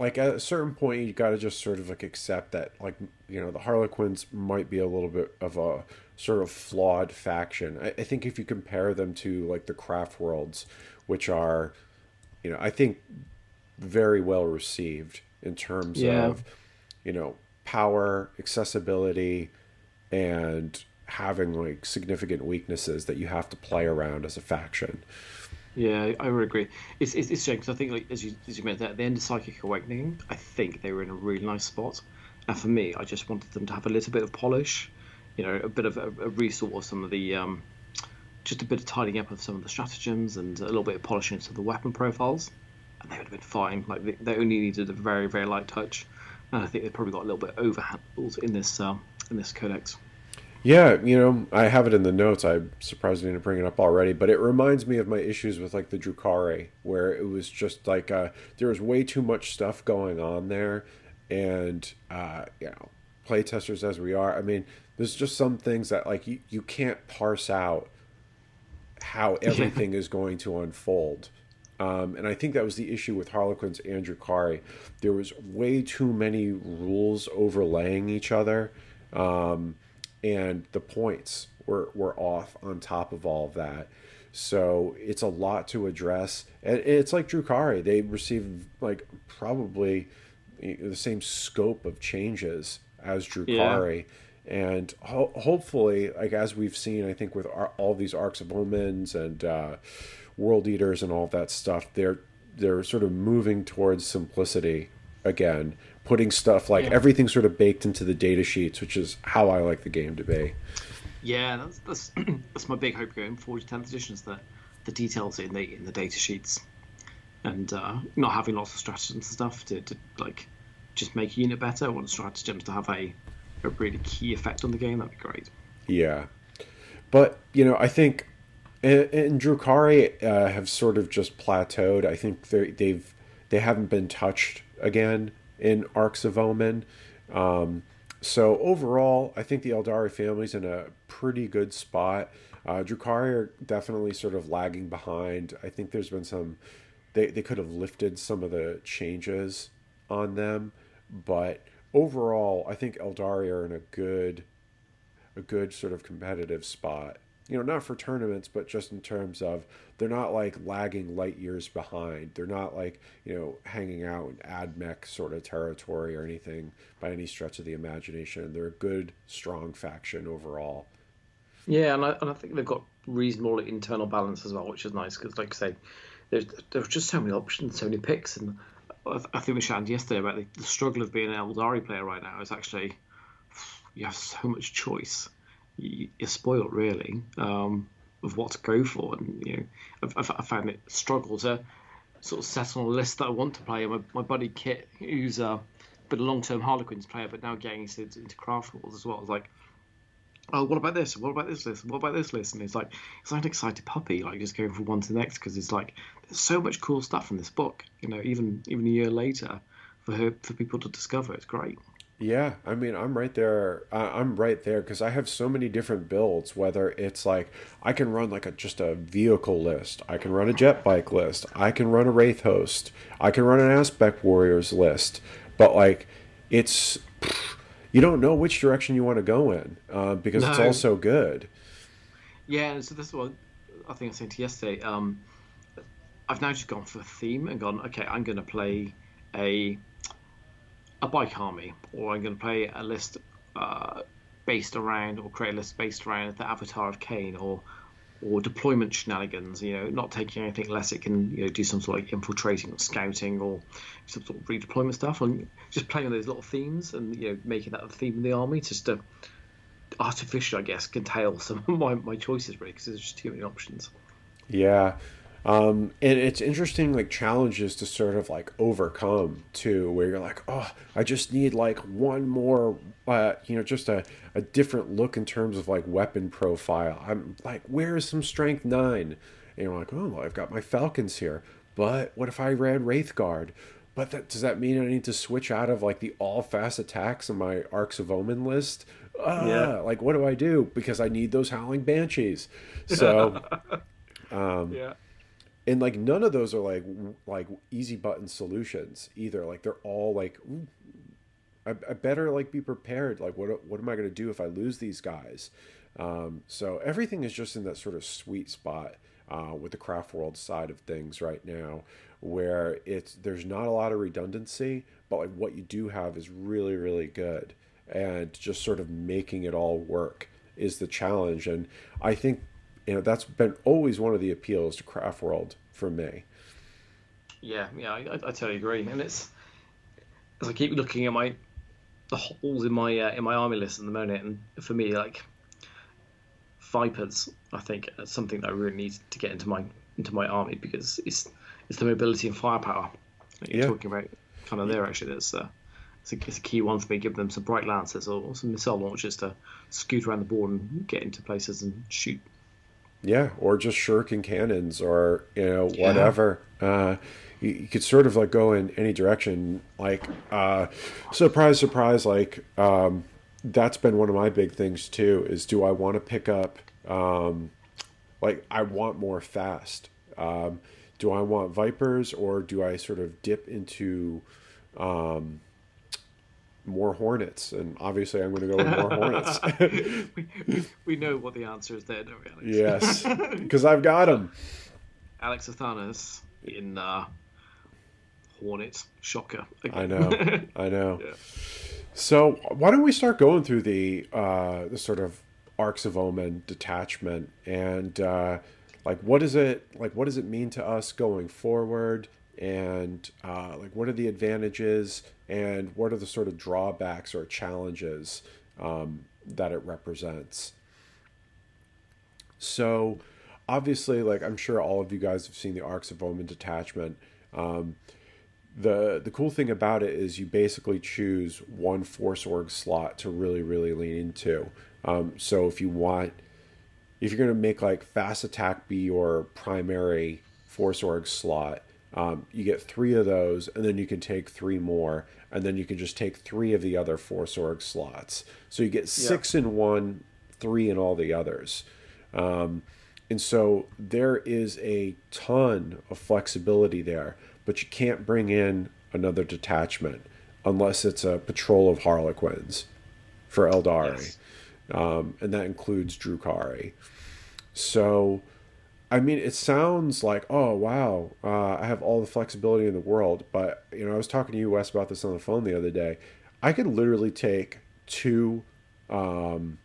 like at a certain point, you got to just sort of like accept that, like you know, the Harlequins might be a little bit of a sort of flawed faction. I, I think if you compare them to like the craft worlds, which are, you know, I think very well received in terms yeah. of, you know, power, accessibility, and having like significant weaknesses that you have to play around as a faction. Yeah, I would agree. It's it's, it's because I think like as you as you mentioned at the end of Psychic Awakening, I think they were in a really nice spot. And for me, I just wanted them to have a little bit of polish you know, a bit of a, a resort of some of the, um, just a bit of tidying up of some of the stratagems and a little bit of polishing of the weapon profiles, and they would have been fine. Like they, they only needed a very very light touch, and I think they probably got a little bit overhandled in this uh, in this codex. Yeah, you know, I have it in the notes. I'm surprised I didn't bring it up already, but it reminds me of my issues with like the Drukhari, where it was just like uh, there was way too much stuff going on there, and uh, you know, playtesters as we are, I mean, there's just some things that like you, you can't parse out how everything is going to unfold. Um, and I think that was the issue with Harlequins and Drukhari. There was way too many rules overlaying each other, um, and the points were, were off on top of all of that. So it's a lot to address. And it's like Drukhari. They received like probably the same scope of changes as Drukhari. Yeah and ho- hopefully like as we've seen i think with our, all these arks of omens and uh, world eaters and all that stuff they're they're sort of moving towards simplicity again putting stuff like yeah. everything sort of baked into the data sheets which is how i like the game to be yeah that's that's, that's my big hope going forward to 10th edition is that the details in the in the data sheets and uh, not having lots of stratagems and stuff to, to like just make a unit better. I want stratagems to have a, a really key effect on the game. That'd be great. Yeah, but you know, I think in, in Drukhari uh, have sort of just plateaued. I think they've they haven't been touched again in Arks of Omen. Um, so overall, I think the Aeldari family's in a pretty good spot. Uh, Drukhari are definitely sort of lagging behind. I think there's been some they, they could have lifted some of the changes on them, but overall, I think Aeldari are in a good a good sort of competitive spot. You know, not for tournaments, but just in terms of they're not like lagging light years behind. They're not like, you know, hanging out in AdMech sort of territory or anything by any stretch of the imagination. They're a good, strong faction overall. Yeah, and I, and I think they've got reasonable internal balance as well, which is nice because, like I say, there's there's just so many options, so many picks, and I think we chatted yesterday about the, the struggle of being an Aeldari player right now. Is actually you have so much choice. You, are spoiled really um, of what to go for, and you know I've, I've, found it struggle to sort of set on a list that I want to play. My, my buddy Kit, who's a bit a long term Harlequins player, but now getting into, into craft as well, is like oh, what about this? What about this list? What about this list? And it's like it's like an excited puppy, like just going from one to the next because it's like there's so much cool stuff in this book. You know, even even a year later, for her for people to discover, it's great. Yeah, I mean, I'm right there. I'm right there because I have so many different builds. Whether it's like I can run like a just a vehicle list, I can run a jet bike list, I can run a wraith host, I can run an aspect warriors list, but like it's you don't know which direction you want to go in uh, because no. it's all so good. Yeah, and so this is what I think I said to yesterday. Um, I've now just gone for a theme and gone, okay, I'm going to play a a bike army, or I'm going to play a list uh, based around, or create a list based around the Avatar of Khaine, or or deployment shenanigans. You know, not taking anything less. It can you know do some sort of like infiltrating or scouting or some sort of redeployment stuff, and just playing on those little themes and you know making that a theme in the army just to artificially, I guess, curtail some of my, my choices really because there's just too many options. Yeah, um, and it's interesting, like challenges to sort of like overcome too, where you're like, oh, I just need like one more, uh, you know, just a, a different look in terms of like weapon profile. I'm like, where is some strength nine? And you're like, oh, well, I've got my Falcons here, but what if I ran Wraithguard? But that, does that mean I need to switch out of like the all fast attacks on my Arks of Omen list? Uh, yeah. Like, what do I do? Because I need those Howling Banshees. So, um, yeah and like none of those are like like easy button solutions either. Like they're all like I, I, better like be prepared. Like what what am i going to do if i lose these guys? Um, so everything is just in that sort of sweet spot uh, with the craft world side of things right now where it's there's not a lot of redundancy but like what you do have is really really good. And just sort of making it all work is the challenge. And i think you know that's been always one of the appeals to craft world for me yeah yeah i, I totally agree and it's as i keep looking at my the holes in my uh, in my army list at the moment and for me like vipers i think is something that i really need to get into my into my army because it's it's the mobility and firepower that you're yeah. talking about kind of there actually that's uh, it's a, it's a, key one for me. Give them some bright lances or some missile launchers to scoot around the board and get into places and shoot yeah, or just shuriken cannons, or you know whatever. Yeah. Uh, you, you, could sort of like go in any direction. Like uh, surprise, surprise. Like um, that's been one of my big things too. Is do I want to pick up? Um, like I want more fast. Um, do I want vipers, or do I sort of dip into um, more hornets, and obviously I'm going to go with more hornets. we, we know what the answer is there, don't we, Alex? Yes, because I've got them. Alex Athanas in uh, Hornet Shocker. Again. I know, I know. Yeah. So why don't we start going through the uh, the sort of arks of omen detachment and uh, like what is it like what does it mean to us going forward and uh, like what are the advantages and what are the sort of drawbacks or challenges um, that it represents so obviously like i'm sure all of you guys have seen the arks of omen detachment Um, the the cool thing about it is you basically choose one force org slot to really really lean into. Um, so if you want, if you're going to make like fast attack be your primary force org slot, um, you get three of those, and then you can take three more, and then you can just take three of the other four org slots. So you get six yeah. in one, three in all the others. Um, and so there is a ton of flexibility there but you can't bring in another detachment unless it's a patrol of Harlequins for Aeldari. Yes. Um, and that includes Drukhari. So, I mean, it sounds like, oh, wow, uh, I have all the flexibility in the world. But, you know, I was talking to you, Wes, about this on the phone the other day. I could literally take two um,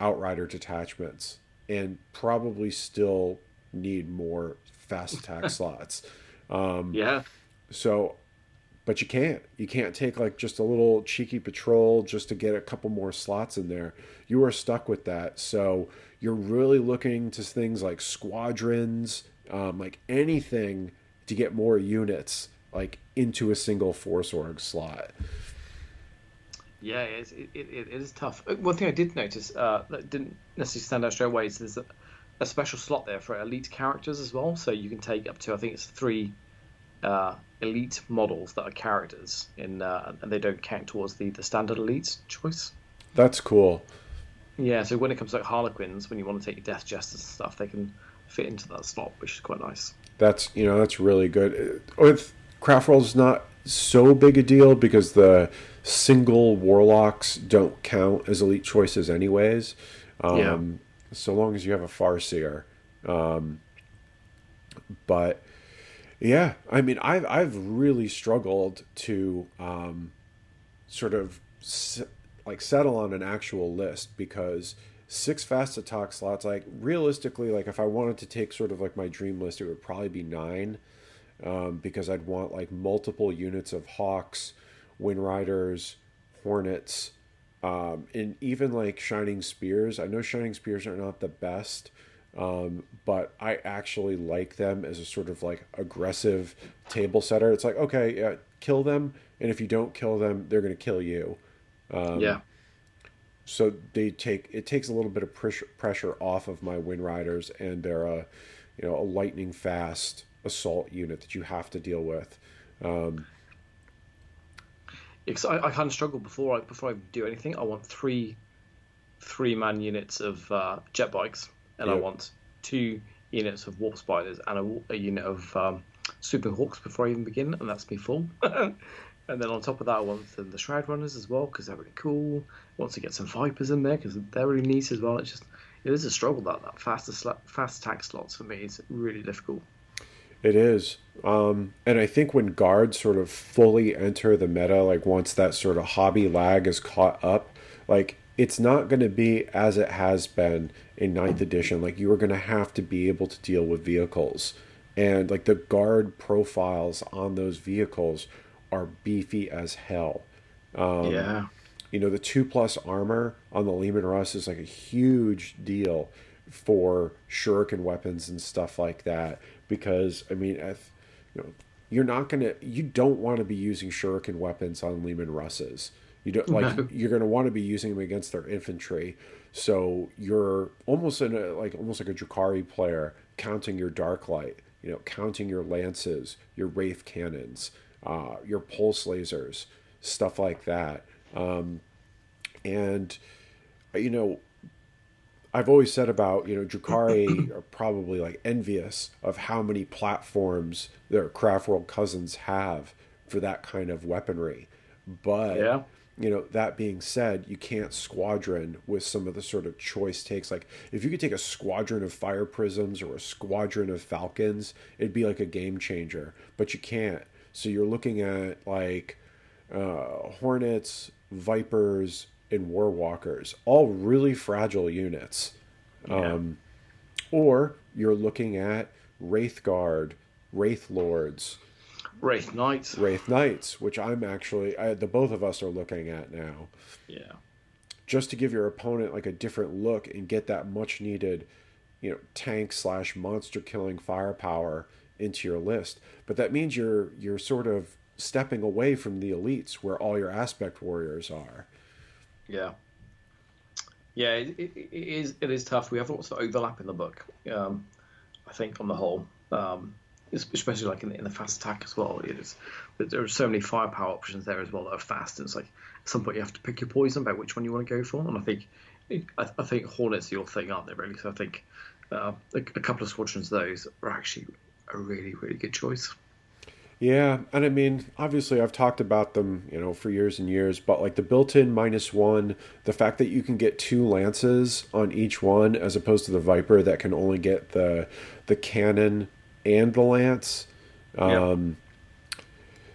Outrider detachments and probably still need more fast attack slots. Um, yeah. So, but you can't. You can't take like just a little cheeky patrol just to get a couple more slots in there. You are stuck with that. So you're really looking to things like squadrons, um, like anything to get more units like into a single force org slot. Yeah, it, it, it is tough. Uh, one thing I did notice uh, that didn't necessarily stand out straight away is there's a, a special slot there for elite characters as well. So you can take up to I think it's three uh, elite models that are characters in, uh, and they don't count towards the the standard elite choice. That's cool. Yeah, so when it comes to like Harlequins, when you want to take your Death Jesters and stuff, they can fit into that slot, which is quite nice. That's you know that's really good. With craft is not so big a deal because the single warlocks don't count as elite choices anyways. Um, yeah so long as you have a farseer. Um, but yeah, I mean, I've I've really struggled to um, sort of like settle on an actual list because six fast attack slots, like realistically, like if I wanted to take sort of like my dream list, it would probably be nine um, because I'd want like multiple units of hawks, wind riders, hornets, um, and even like Shining Spears, I know Shining Spears are not the best, um, but I actually like them as a sort of like aggressive table setter. It's like, okay, yeah, kill them, and if you don't kill them, they're going to kill you. Um, yeah. So they take it takes a little bit of pressure pressure off of my Wind Riders, and they're a you know a lightning fast assault unit that you have to deal with. Um, because I, I kind of struggle before I before I do anything. I want three three man units of uh, jet bikes, and. I want two units of warp spiders and a, a unit of um, super hawks before I even begin, and that's me full. and then on top of that, I want the, the shroud runners as well because they're really cool. I want to get some vipers in there because they're really neat as well. It's just it is a struggle that that fast fast attack slots for me is really difficult. It is. Um, and I think when guards sort of fully enter the meta, like once that sort of hobby lag is caught up, like it's not going to be as it has been in ninth edition. Like you are going to have to be able to deal with vehicles. And like the guard profiles on those vehicles are beefy as hell. Um, yeah. You know, the two plus armor on the Leman Russ is like a huge deal for shuriken weapons and stuff like that because I mean, if, you know, you're not gonna, you don't want to be using shuriken weapons on Leman Russes. You don't like you're going to want to be using them against their infantry. So you're almost in a like almost like a Drukhari player, counting your dark light, you know, counting your lances, your wraith cannons, uh, your pulse lasers, stuff like that. Um, and you know, I've always said about you know Drukhari are probably like envious of how many platforms their Craft World cousins have for that kind of weaponry, but yeah. you know that being said, you can't squadron with some of the sort of choice takes. Like if you could take a squadron of fire prisms or a squadron of falcons, it'd be like a game changer, but you can't. So you're looking at like uh, hornets, vipers, and Warwalkers, all really fragile units. Yeah. Um, or you're looking at Wraith Guard, Wraith Lords, Wraith Knights, Wraith Knights, which I'm actually I, the both of us are looking at now. Yeah. Just to give your opponent like a different look and get that much needed, you know, tank slash monster killing firepower into your list. But that means you're you're sort of stepping away from the elites where all your aspect warriors are. Yeah. Yeah, it, it, it is. It is tough. We have lots of overlap in the book. Um, I think on the whole, um, especially like in, in, the fast attack as well. It's, there are so many firepower options there as well that are fast. And it's like at some point you have to pick your poison about which one you want to go for. And I think I, I think Hornets are your thing, aren't they? Really. So I think uh, a, a couple of squadrons of those are actually a really really good choice. Yeah, and I mean, obviously, I've talked about them, you know, for years and years. But like the built-in minus one, the fact that you can get two lances on each one, as opposed to the Viper that can only get the the cannon and the lance. Um, yeah.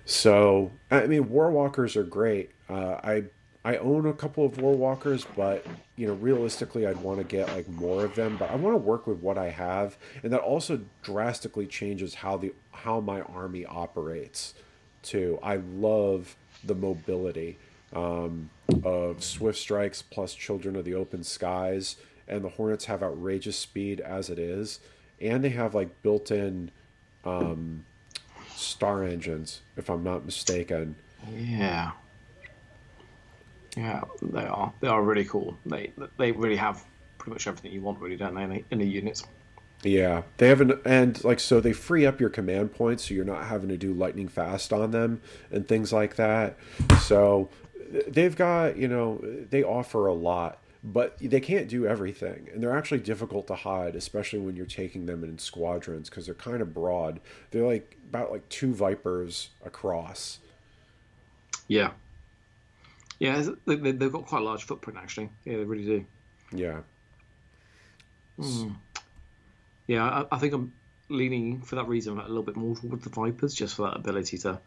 So I mean, Warwalkers are great. Uh, I I own a couple of Warwalkers, but you know, realistically, I'd want to get like more of them. But I want to work with what I have, and that also drastically changes how the how my army operates. Too, I love the mobility um, of Swift Strikes plus Children of the Open Skies, and the Hornets have outrageous speed as it is, and they have like built-in um, star engines, if I'm not mistaken. Yeah. Yeah, they are. They are really cool. They they really have pretty much everything you want, really, don't they, in the units? Yeah, they have an and like so they free up your command points, so you're not having to do lightning fast on them and things like that. So they've got you know they offer a lot, but they can't do everything, and they're actually difficult to hide, especially when you're taking them in squadrons because they're kind of broad. They're like about like two vipers across. Yeah, yeah, they, have got quite a large footprint actually. Yeah, they really do. Yeah. Mm. Yeah, I, I, think I'm leaning for that reason a little bit more towards the Vipers, just for that ability to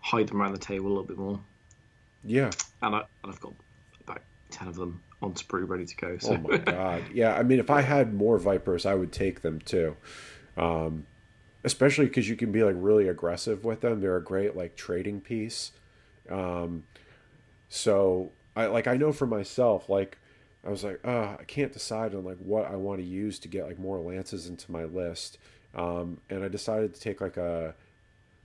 hide them around the table a little bit more. Yeah. And, I, and I've got about ten of them on sprue ready to go. So. Oh my god! Yeah, I mean, if I had more Vipers, I would take them too. Um, especially because you can be like really aggressive with them. They're a great like trading piece. Um, so I like I know for myself, like I was like, uh, I can't decide on like what I want to use to get like more lances into my list. Um, and I decided to take like a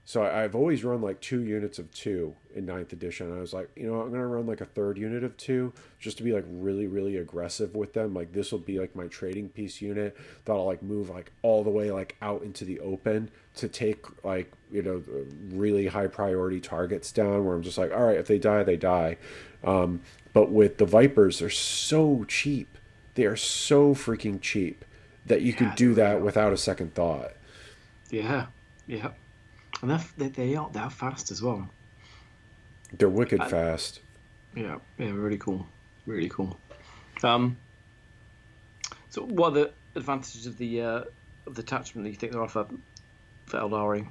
so I've always run like two units of two in ninth edition. I was like, you know, I'm gonna run like a third unit of two just to be like really, really aggressive with them. Like this will be like my trading piece unit that I'll like move like all the way like out into the open to take like you know really high priority targets down. Where I'm just like, all right, if they die, they die. Um, but with the Vipers, they're so cheap. They are so freaking cheap that you yeah, can do that without a second thought. Yeah, yeah and they're, they, they are they're fast as well. They're wicked and, fast. Yeah, yeah, really cool, really cool. Um, so, what are the advantages of the uh, of the attachment that you think there are for for Aeldari?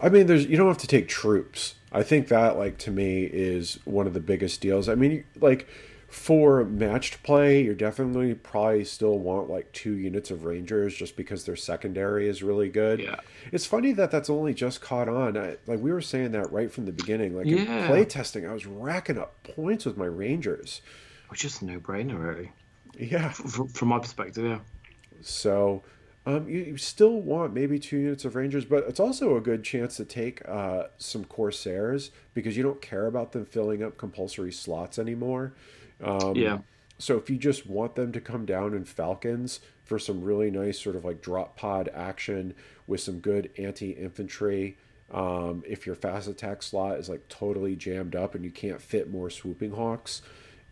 I mean, there's you don't have to take troops. I think that, like, to me, is one of the biggest deals. I mean, like for matched play, you're definitely probably still want like two units of Rangers just because their secondary is really good. Yeah. It's funny that that's only just caught on. I, like we were saying that right from the beginning. Like yeah. in play testing, I was racking up points with my Rangers. Which is a no brainer, really. Yeah. From, from my perspective, yeah. So. Um, you, you, still want maybe two units of Rangers, but it's also a good chance to take uh, some Corsairs because you don't care about them filling up compulsory slots anymore. Um, yeah. So if you just want them to come down in Falcons for some really nice sort of like drop pod action with some good anti infantry, um, if your fast attack slot is like totally jammed up and you can't fit more swooping hawks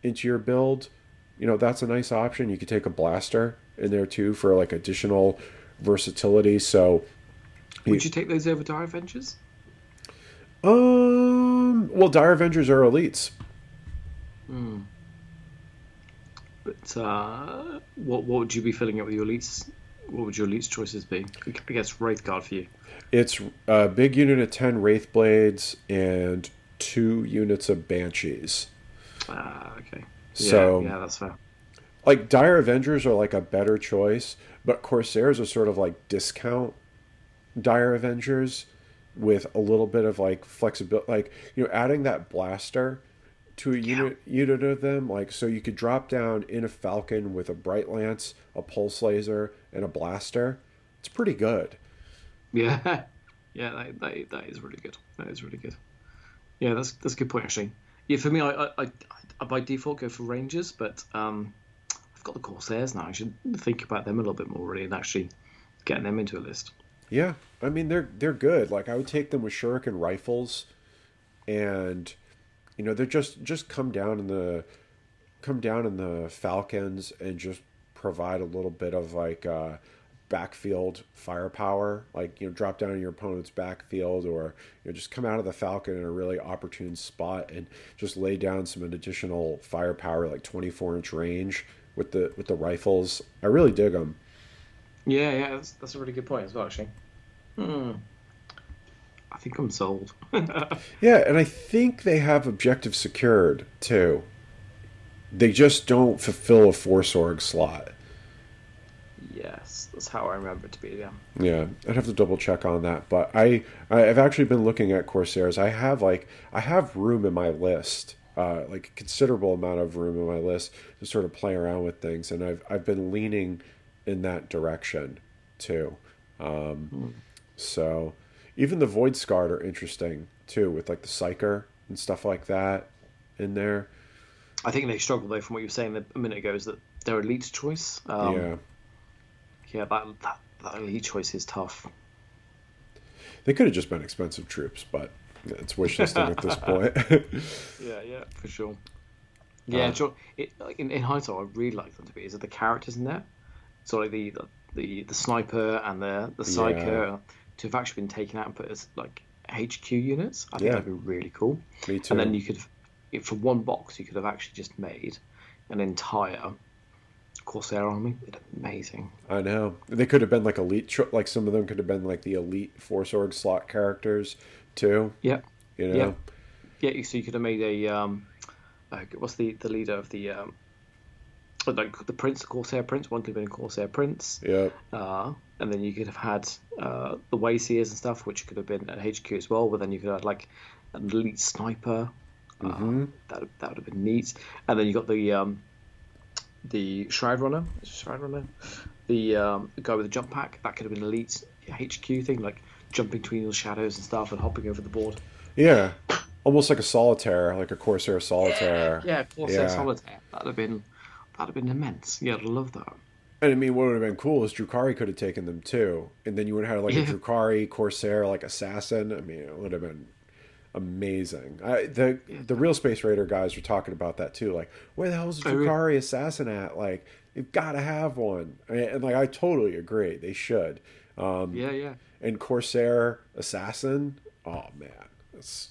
into your build, you know that's a nice option. You could take a blaster in there too for like additional versatility. So, would you, you take those over Dire Avengers? Um. Well, Dire Avengers are elites. Hmm. But uh, what what would you be filling up with your elites? What would your elites choices be? I guess Wraith Guard for you. It's a big unit of ten Wraith Blades and two units of Banshees. Ah, okay. So yeah, yeah, that's fair. Like Dire Avengers are like a better choice, but Corsairs are sort of like discount Dire Avengers with a little bit of like flexibility. Like you know, adding that blaster to a unit yeah. unit of them like so you could drop down in a falcon with a bright lance a pulse laser and a blaster it's pretty good Yeah, yeah, that, that, that is really good. That is really good. Yeah, that's that's a good point actually. Yeah, for me, I I, I, I by default go for Rangers, but um, I've got the Corsairs now. I should think about them a little bit more really, and actually getting them into a list. Yeah, I mean they're they're good. Like I would take them with shuriken rifles, and you know they're just just come down in the come down in the Falcons and just provide a little bit of like uh, backfield firepower, like you know, drop down in your opponent's backfield, or you know, just come out of the Falcon in a really opportune spot and just lay down some additional firepower, like twenty four inch range with the with the rifles. I really dig them. Yeah, yeah, that's, that's a really good point as well, actually. Hmm. I think I'm sold. yeah, and I think they have objective secured too. They just don't fulfill a force org slot. Yes, that's how I remember it to be. Yeah. Yeah, I'd have to double check on that, but I I've actually been looking at Corsairs. I have like I have room in my list, uh, like a considerable amount of room in my list to sort of play around with things, and I've I've been leaning in that direction too. Um, hmm. So even the Void Scarred are interesting too, with like the Psyker and stuff like that in there. I think they struggle though, from what you were saying a minute ago, is that their elite choice. Um, yeah. Yeah, that, that that elite choice is tough. They could have just been expensive troops, but it's wish listing at this point. yeah, yeah, for sure. Yeah, uh, John, it, like in, in hindsight, I really like them to be. Is it the characters in there? So like the the, the, the sniper and the the psyker yeah. To have actually been taken out and put as like HQ units. I think yeah. that'd be really cool. Me too. And then you could for one box, you could have actually just made an entire Corsair army. Amazing. I know. They could have been like elite, like some of them could have been like the elite Force Org slot characters too. Yeah. You know. Yeah. yeah so you could have made a um, uh, what's the the leader of the um, like the Prince, Corsair Prince. One could have been a Corsair Prince. Yeah. Uh, and then you could have had uh, the Wayseers and stuff, which could have been at HQ as well. But then you could have like an elite sniper Mm-hmm. Uh, that that would have been neat. And then you got the um, the Shroud Runner, Shroud Runner, the, um, the guy with the jump pack. That could have been elite HQ thing, like jumping between the shadows and stuff and hopping over the board. Yeah, almost like a solitaire, like a Corsair solitaire. Yeah, yeah Corsair yeah. solitaire. That'd have been that'd have been immense. Yeah, I'd love that. And I mean, what would have been cool is Drukhari could have taken them too, and then you would have had like yeah. a Drukhari Corsair, like assassin. I mean, it would have been amazing. I, the the real Space Raider guys were talking about that too. Like, where the hell is Drukhari Assassin at? Like, you've got to have one. And, and, like, I totally agree. They should. Um, yeah, yeah. And Corsair Assassin. Oh man, that's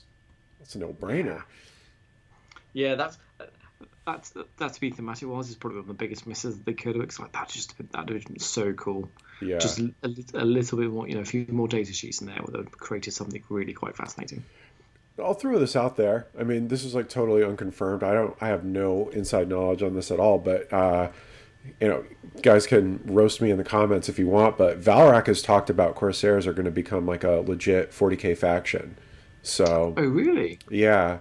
that's a no brainer. Yeah. yeah, that's. That's that to be thematic wise is probably one of the biggest misses they could have. Like that just that been so cool. Yeah. Just a, a, little bit more, you know, a few more data sheets in there would have created something really quite fascinating. I'll throw this out there. I mean, this is like totally unconfirmed. I don't. I have no inside knowledge on this at all. But uh, you know, guys can roast me in the comments if you want. But Valrak has talked about Corsairs are going to become like a legit 40k faction. So. Oh really? Yeah.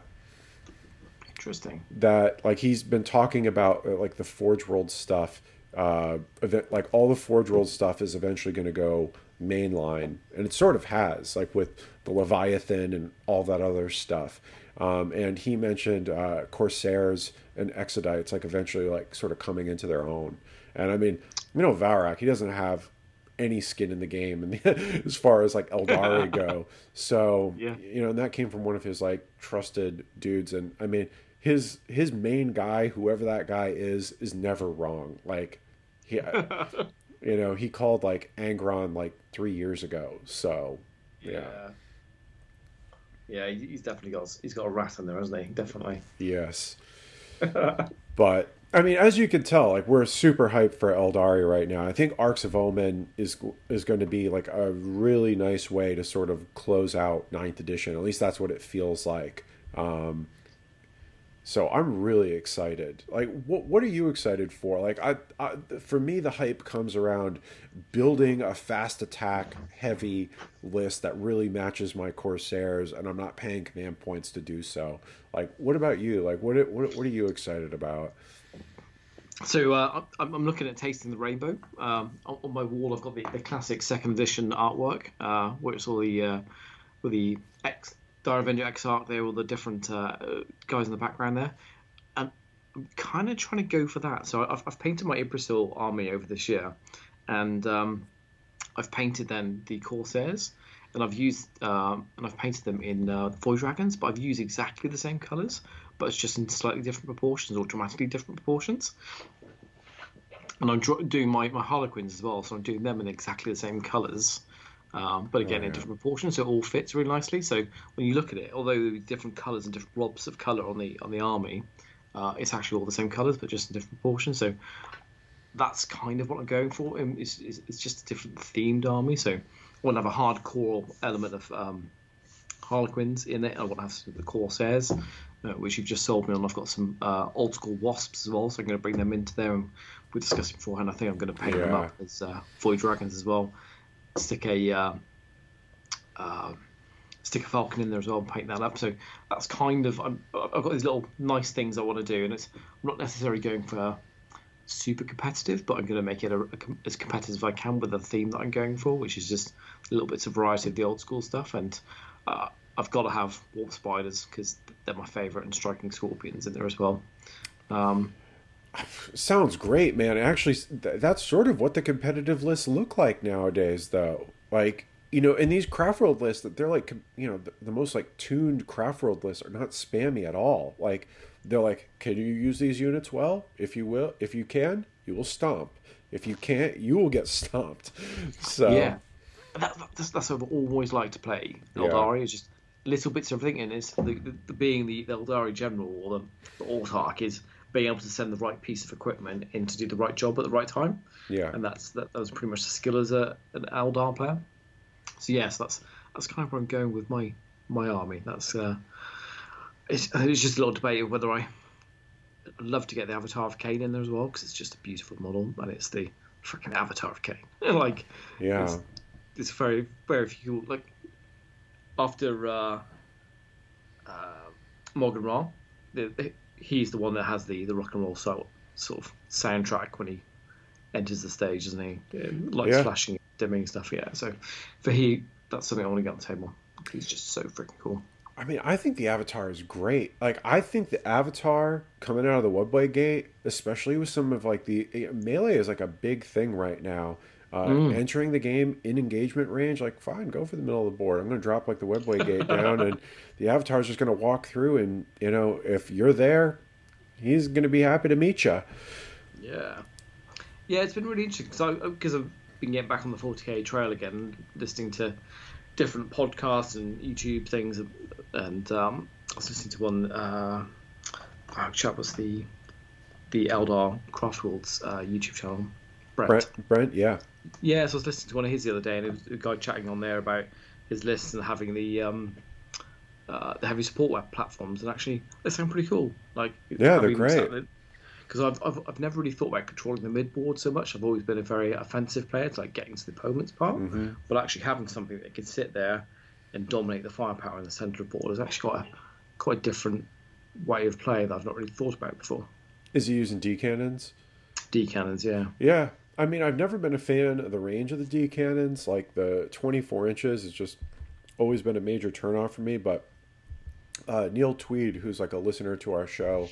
Interesting. That like he's been talking about uh, like the Forge World stuff. Uh, event, like all the Forge World stuff is eventually going to go mainline, and it sort of has, like with the Leviathan and all that other stuff. Um, and he mentioned uh, Corsairs and Exodites, like eventually, like sort of coming into their own. And I mean, you know, Valrak, he doesn't have any skin in the game, and as far as like Aeldari go. So yeah. you know, and that came from one of his like trusted dudes. And I mean, his his main guy, whoever that guy is, is never wrong. Like he, you know, he called like Angron like three years ago. So yeah. yeah. Yeah, he's definitely got he's got a rat in there, hasn't he? Definitely. Yes. but I mean, as you can tell, like we're super hyped for Aeldari right now. I think Arks of Omen is is going to be like a really nice way to sort of close out Ninth Edition. At least that's what it feels like. Um, so I'm really excited. Like, what what are you excited for? Like, I, I for me, the hype comes around building a fast attack heavy list that really matches my Corsairs, and I'm not paying command points to do so. Like, what about you? Like, what what what are you excited about? so uh, I'm, I'm looking at tasting the rainbow. Um, on, my wall, I've got the, the classic second edition artwork, uh, where it's all the uh, with the X Dire Avenger Exarch there, all the different uh, guys in the background there, and I'm kind of trying to go for that. So I've, I've painted my Iybraesil army over this year, and um, I've painted then the Corsairs, and I've used um, and I've painted them in uh, Void Dragons, but I've used exactly the same colours, but it's just in slightly different proportions or dramatically different proportions. And I'm doing my, my Harlequins as well, so I'm doing them in exactly the same colours, um, but again Oh, in different proportions, so it all fits really nicely. So when you look at it, although there different colours and different blobs of colour on the on the army, uh, it's actually all the same colours, but just in different proportions. So that's kind of what I'm going for. Um, It's, it's, just a different themed army. So I want to have a hardcore element of um, Harlequins in it. I want to have some of the Corsairs, uh, which you've just sold me on. I've got some uh, old school Wasps as well, so I'm going to bring them into there. And we discussed beforehand. I think I'm going to paint them up as uh, Void Dragons as well. Stick a uh, uh, stick a falcon in there as well and paint that up. So that's kind of I'm, I've got these little nice things I want to do, and it's I'm not necessarily going for super competitive, but I'm going to make it a, a as competitive as I can with the theme that I'm going for, which is just little bits of variety of the old school stuff. And uh, I've got to have warp spiders because they're my favourite, and striking scorpions in there as well. Um, Sounds great, man. Actually, th- that's sort of what the competitive lists look like nowadays, though. Like, you know, in these craft world lists, that they're like, you know, the, the most like tuned craft world lists are not spammy at all. Like, they're like, can you use these units well? If you will, if you can, you will stomp. If you can't, you will get stomped. So yeah, that, that's, that's what I've always liked to play. Yeah. Aeldari is just little bits of everything, and it's the, the, the being the, the Aeldari general or the, the autarch is being able to send the right piece of equipment in to do the right job at the right time. yeah, and that's that, that was pretty much the skill as a an Eldar player. So yes, that's that's kind of where I'm going with my my army. That's uh, it's, it's just a little debate of whether I I'd love to get the Avatar of Khaine in there as well because it's just a beautiful model and it's the freaking Avatar of Khaine. like yeah, it's, it's very very few like after uh, uh, Maugan Ra, the, he's the one that has the the rock and roll sort sort of soundtrack when he enters the stage, isn't he? Uh, Lights Yeah. flashing, dimming stuff. Yeah. So for he, that's something I want to get on the table. He's just so freaking cool. I mean, I think the Avatar is great. Like, I think the Avatar coming out of the Webway Gate, especially with some of like the melee, is like a big thing right now. Uh, Entering the game in engagement range, like fine, go for the middle of the board. I'm going to drop like the Webway Gate down, and the Avatar's just going to walk through. And you know, if you're there, he's going to be happy to meet you. Yeah. Yeah, it's been really interesting because because I've been getting back on the 40k trail again, listening to different podcasts and YouTube things, and um, I was listening to one. Uh, oh, chap was the the Eldar Craftworlds uh, YouTube channel. Brett. Brent, Brent, yeah, Yeah, so I was listening to one of his the other day, and it was a guy chatting on there about his lists and having the um, uh, the heavy support web platforms, and actually they sound pretty cool. Like Yeah, they're great. Because I've, I've I've never really thought about controlling the mid board so much. I've always been a very offensive player to like getting to the opponent's part, Mm-hmm. but actually having something that can sit there and dominate the firepower in the centre of the board is actually quite a quite a different way of play that I've not really thought about before. is he using D cannons? D cannons, yeah. Yeah, I mean, I've never been a fan of the range of the D cannons. Like the 24 inches has just always been a major turnoff for me. But uh, Neil Tweed, who's like a listener to our show,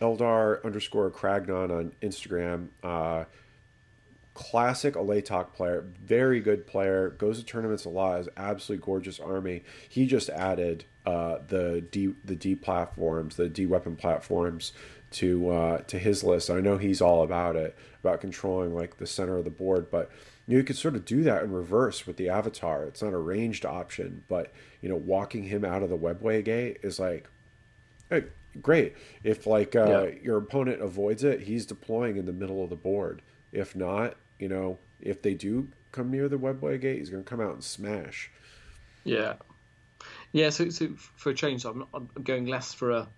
Eldar underscore Cragnon on Instagram, uh, classic Alaitoc player, very good player, goes to tournaments a lot, has absolutely gorgeous army. He just added uh, the D the D platforms, the D weapon platforms to uh, to his list. I know he's all about it, about controlling like the center of the board, but you, know, you could sort of do that in reverse with the avatar. It's not a ranged option, but you know, walking him out of the webway gate is like Hey, great. If like uh, Yeah. your opponent avoids it, he's deploying in the middle of the board. If not, you know, if they do come near the webway gate, he's going to come out and smash. Yeah, yeah. So, so for a change, I'm, not, I'm going less for a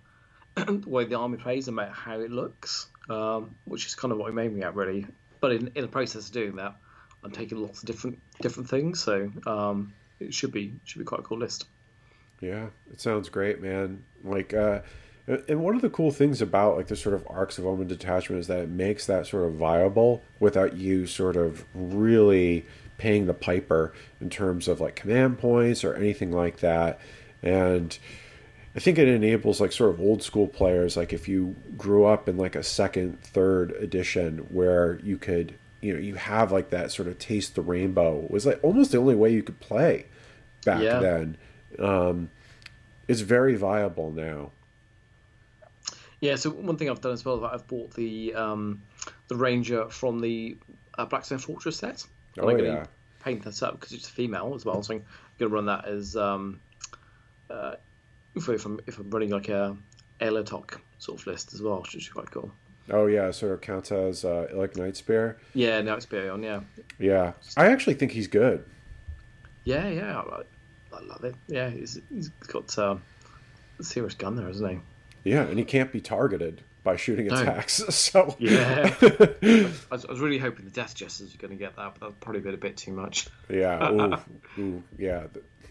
the way the army plays and about how it looks, um, which is kind of what I'm aiming at, really. But in, in the process of doing that, I'm taking lots of different different things. So um, it should be should be quite a cool list. Yeah, it sounds great, man. Like, uh, And one of the cool things about like the sort of arks of Omen detachment is that it makes that sort of viable without you sort of really paying the piper in terms of like command points or anything like that. And I think it enables like sort of old school players, like if you grew up in like a second, third edition where you could, you know, you have like that sort of taste the rainbow was like almost the only way you could play back yeah. then. Um, it's very viable now. Yeah, so one thing I've done as well is I've bought the um, the Ranger from the uh, Blackstone Fortress set. Oh I'm yeah. Paint that up because it's a female as well, so I'm going to run that as um, uh, if, I'm if I'm running like a Alaitoc sort of list as well, which is quite cool. Oh yeah, so it counts as uh, like Nightspear. Yeah, Nightspear on yeah. Yeah, I actually think he's good. Yeah, yeah, I, I love it. Yeah, he's he's got um, a serious gun there, isn't he? Yeah, and he can't be targeted by shooting attacks. No. So yeah, I, was, I, was, really hoping the Death Jesters were going to get that, but that probably been a bit too much. Yeah, ooh, ooh, yeah.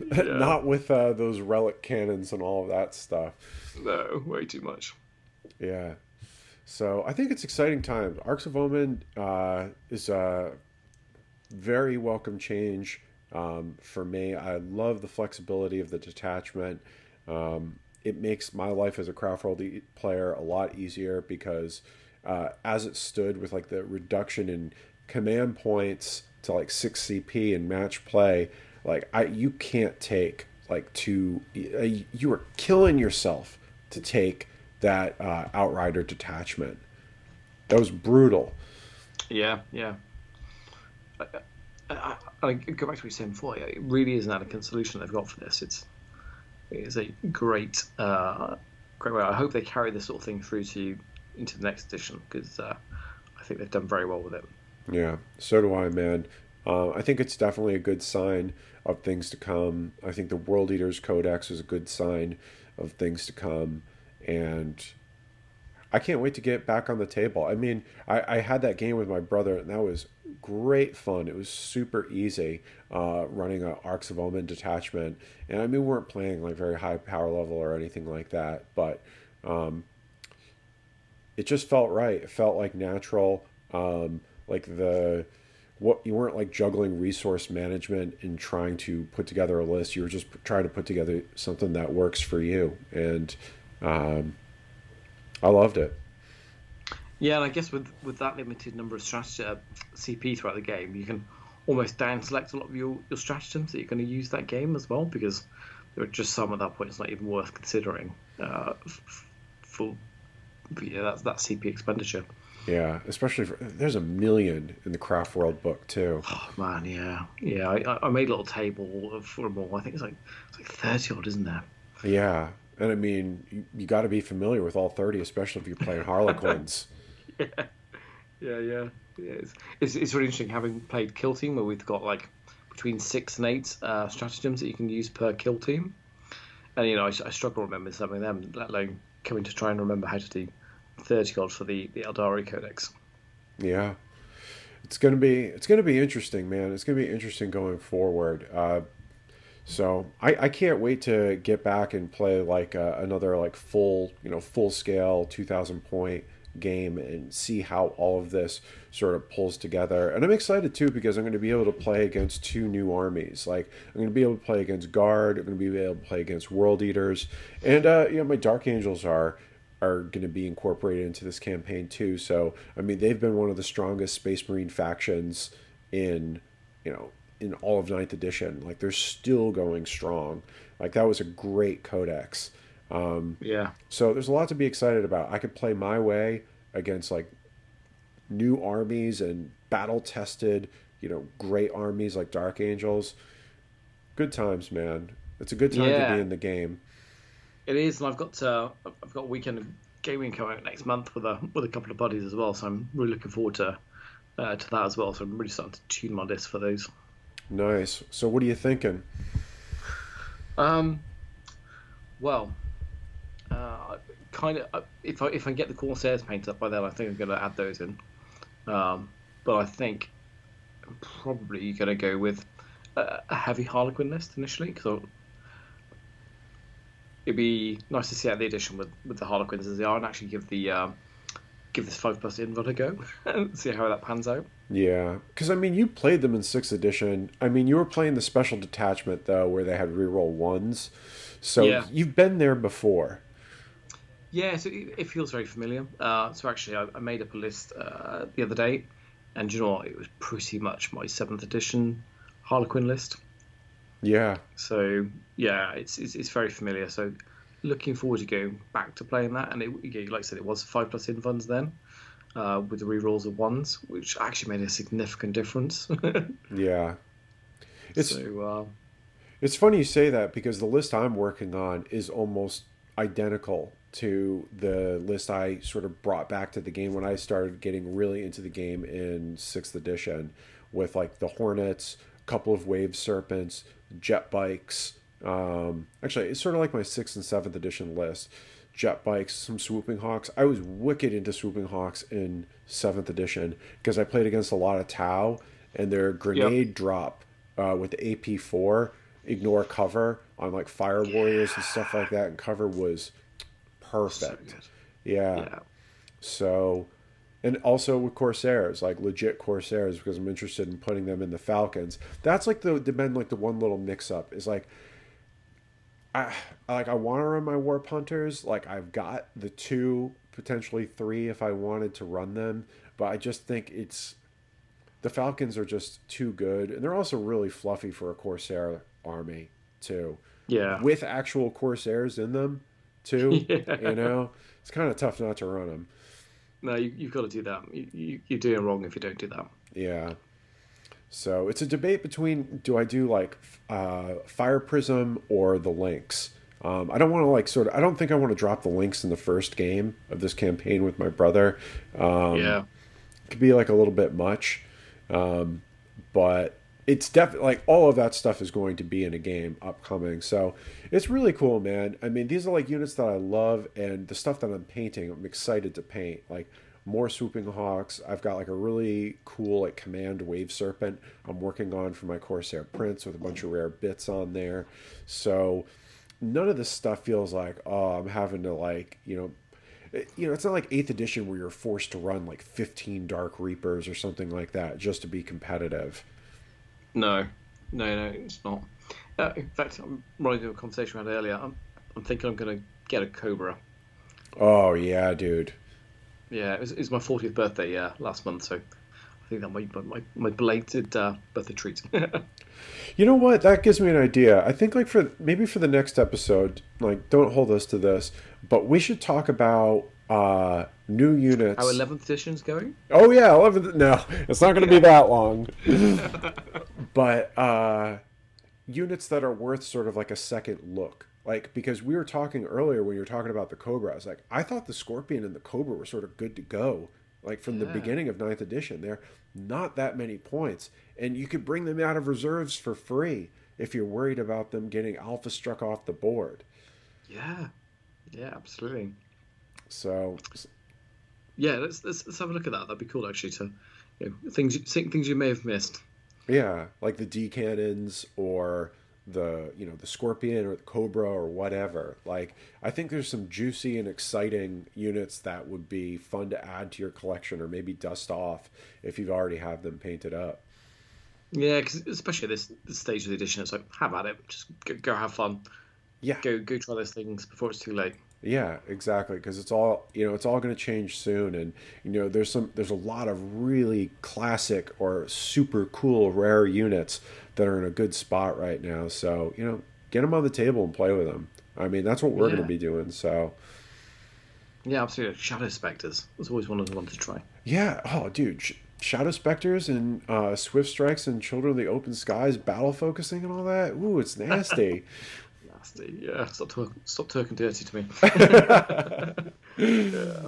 yeah. Not with uh, those relic cannons and all of that stuff. No, way too much. Yeah. So I think it's exciting times. Arks of Omen uh, is a very welcome change um, for me. I love the flexibility of the detachment. Um, it makes my life as a Craftworld player a lot easier because uh, as it stood with like the reduction in command points to like six CP and match play, like I you can't take like two. You are killing yourself to take that uh, outrider detachment. That was brutal. Yeah, yeah. I, I, I, go back to what you said before. It really is an elegant solution they've got for this. It's is a great, uh, great way. I hope they carry this sort of thing through to into the next edition because uh, I think they've done very well with it. Yeah, so do I, man. Uh, I think it's definitely a good sign of things to come. I think the World Eaters Codex is a good sign of things to come, and I can't wait to get back on the table. I mean, I, I had that game with my brother, and that was great fun. It was super easy uh, running a Arks of Omen detachment, and I mean, we weren't playing like very high power level or anything like that, but um, it just felt right. It felt like natural. Um, like the what you weren't like juggling resource management and trying to put together a list. You were just trying to put together something that works for you, and um, I loved it. Yeah, and I guess with with that limited number of strategy uh, CP throughout the game, you can almost down select a lot of your, your stratagems that you're going to use that game as well because there are just some at that point it's not even worth considering uh, for yeah that's that CP expenditure. Yeah, especially for there's a million in the craft world book too. Oh man, yeah, yeah. I, I made a little table for them all. I think it's like it's like thirty odd, isn't there? Yeah, and I mean you, you got to be familiar with all thirty, especially if you're playing Harlequins. yeah, yeah, yeah. yeah it's, it's, it's really interesting having played Kill Team, where we've got like between six and eight uh, stratagems that you can use per kill team. And you know, I, I struggle remembering some of them, let alone coming to try and remember how to do thirty odd for the the Aeldari Codex. Yeah, it's gonna be it's gonna be interesting, man. It's gonna be interesting going forward. Uh, so I, I can't wait to get back and play like uh, another like full you know full scale two thousand point game and see how all of this sort of pulls together. And I'm excited too because I'm going to be able to play against two new armies. Like I'm going to be able to play against Guard. I'm going to be able to play against World Eaters, and uh, you know my Dark Angels are are going to be incorporated into this campaign too. So I mean they've been one of the strongest Space Marine factions in you know in all of Ninth Edition. Like they're still going strong. Like that was a great codex. Um, yeah. So there's a lot to be excited about. I could play my way against like new armies and battle tested, you know, great armies like Dark Angels. Good times, man. It's a good time yeah. to be in the game. It is, and I've got uh, I've got a weekend of gaming coming out next month with a with a couple of buddies as well. So I'm really looking forward to uh, to that as well. So I'm really starting to tune my list for those. Nice. So what are you thinking? Um, well, uh, kind of uh, if I if I get the Corsairs painted up by then, I think I'm going to add those in. Um, but I think I'm probably going to go with a, a, heavy Harlequin list initially because it'd be nice to see out the edition with, with the Harlequins as they are, and actually give the um, give this five plus invuln a go and see how that pans out. Yeah, because I mean, you played them in sixth edition. I mean, you were playing the special detachment though, where they had reroll ones. So Yeah. you've been there before. Yeah, so it, it feels very familiar. Uh, so actually, I, I made up a list uh, the other day, and you know what? It was pretty much my seventh edition Harlequin list. Yeah, So yeah, it's, it's it's very familiar. So looking forward to going back to playing that. And it, yeah, like I said, it was five plus invulns then, uh, with the rerolls of ones, which actually made a significant difference. yeah. It's so uh, It's funny you say that because the list I'm working on is almost identical to the list I sort of brought back to the game when I started getting really into the game in sixth edition with like the Hornets, a couple of Wave Serpents, jet bikes. Um, actually, it's sort of like my sixth and seventh edition list. Jet bikes, some swooping hawks. I was wicked into swooping hawks in seventh edition because I played against a lot of Tau and their grenade drop uh, with the AP4 ignore cover on like fire warriors and stuff like that and cover was perfect good. yeah. yeah, so and also with corsairs like legit corsairs because i'm interested in putting them in the falcons that's like the the been like the one little mix up is like I like I want to run my warp hunters. Like I've got the two, potentially three if I wanted to run them, but I just think it's the Falcons are just too good, and they're also really fluffy for a Corsair army too, yeah. with actual Corsairs in them too. Yeah. You know, it's kind of tough not to run them. No, you, you've got to do that. You, you, you're doing wrong if you don't do that. Yeah. So it's a debate between do I do like uh, Fire Prism or the Lynx. Um, I don't want to like sort of. I don't think I want to drop the Lynx in the first game of this campaign with my brother. Um, yeah. it could be like a little bit much, um, but it's definitely like all of that stuff is going to be in a game upcoming. So it's really cool, man. I mean, these are like units that I love, and the stuff that I'm painting, I'm excited to paint. Like more swooping hawks. I've got like a really cool like command wave serpent I'm working on for my Corsair Prince with a bunch of rare bits on there. So none of this stuff feels like oh I'm having to like you know eh, you know, it's not like eighth edition where you're forced to run like 15 Dark Reapers or something like that just to be competitive. No, no, no, it's not. Uh, in fact, I'm running a conversation we had earlier. I'm, I'm thinking I'm going to get a Cobra. Oh yeah, dude. Yeah, it was, it was my 40th birthday uh, last month, so I think that might be my, my belated uh, birthday treat. You know what? That gives me an idea. I think like for maybe for the next episode, like don't hold us to this, but we should talk about uh new units. How 11th edition's going? Oh yeah, 11th. No, it's not going to be that long. but uh units that are worth sort of like a second look. Like because we were talking earlier when you were talking about the Cobra, I was like, I thought the Scorpion and the Cobra were sort of good to go. Like from the beginning of ninth edition, they're not that many points, and you could bring them out of reserves for free if you're worried about them getting alpha struck off the board. Yeah, yeah, absolutely. So Yeah, let's, let's let's have a look at that. That'd be cool actually to you know, things you- things you may have missed. Yeah, like the D cannons or the you know the scorpion or the cobra or whatever. Like I think there's some juicy and exciting units that would be fun to add to your collection or maybe dust off if you've already have them painted up. Yeah, because especially at this, this stage of the edition, it's like have at it, just go, go have fun, Yeah, go go try those things before it's too late. Yeah, exactly. Because it's all you know, it's all going to change soon, and you know, there's some there's a lot of really classic or super cool rare units that are in a good spot right now. So you know, get them on the table and play with them. I mean, that's what we're going to be doing. So. Yeah, absolutely. Shadow Spectres was always one of the ones to try. Yeah. Oh, dude. Shadow Spectres and uh, Swift Strikes and Children of the Open Skies battle focusing and all that. Ooh, it's nasty. Nasty. Yeah, stop, talk, stop talking dirty to me. yeah.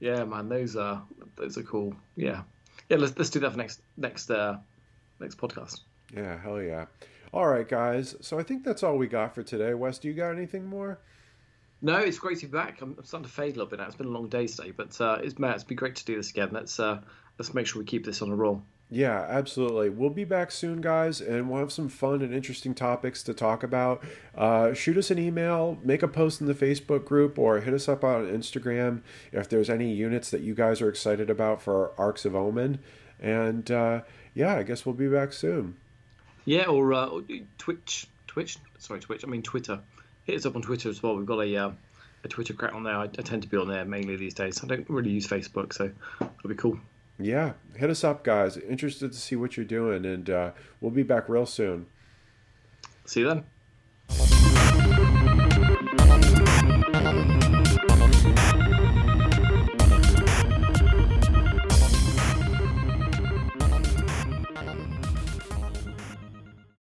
yeah, man, those are those are cool. Yeah, yeah. Let's let's do that for next next uh next podcast. yeah, hell yeah. All right, guys. So I think that's all we got for today. Wes, do you got anything more? No, it's great to be back. I'm, I'm starting to fade a little bit now. It's been a long day today, but uh, it's Matt. It's been great to do this again. Let's uh, let's make sure we keep this on a roll. Yeah, absolutely. We'll be back soon, guys, and we'll have some fun and interesting topics to talk about. Uh, shoot us an email, make a post in the Facebook group, or hit us up on Instagram if there's any units that you guys are excited about for Arks of Omen. And uh, yeah, I guess we'll be back soon. Yeah, or uh, Twitch, Twitch. Sorry, Twitch. I mean Twitter. Hit us up on Twitter as well. We've got a uh, a Twitter account on there. I, I tend to be on there mainly these days. I don't really use Facebook, so it'll be cool. Yeah, hit us up, guys. Interested to see what you're doing, and uh, we'll be back real soon. See you then.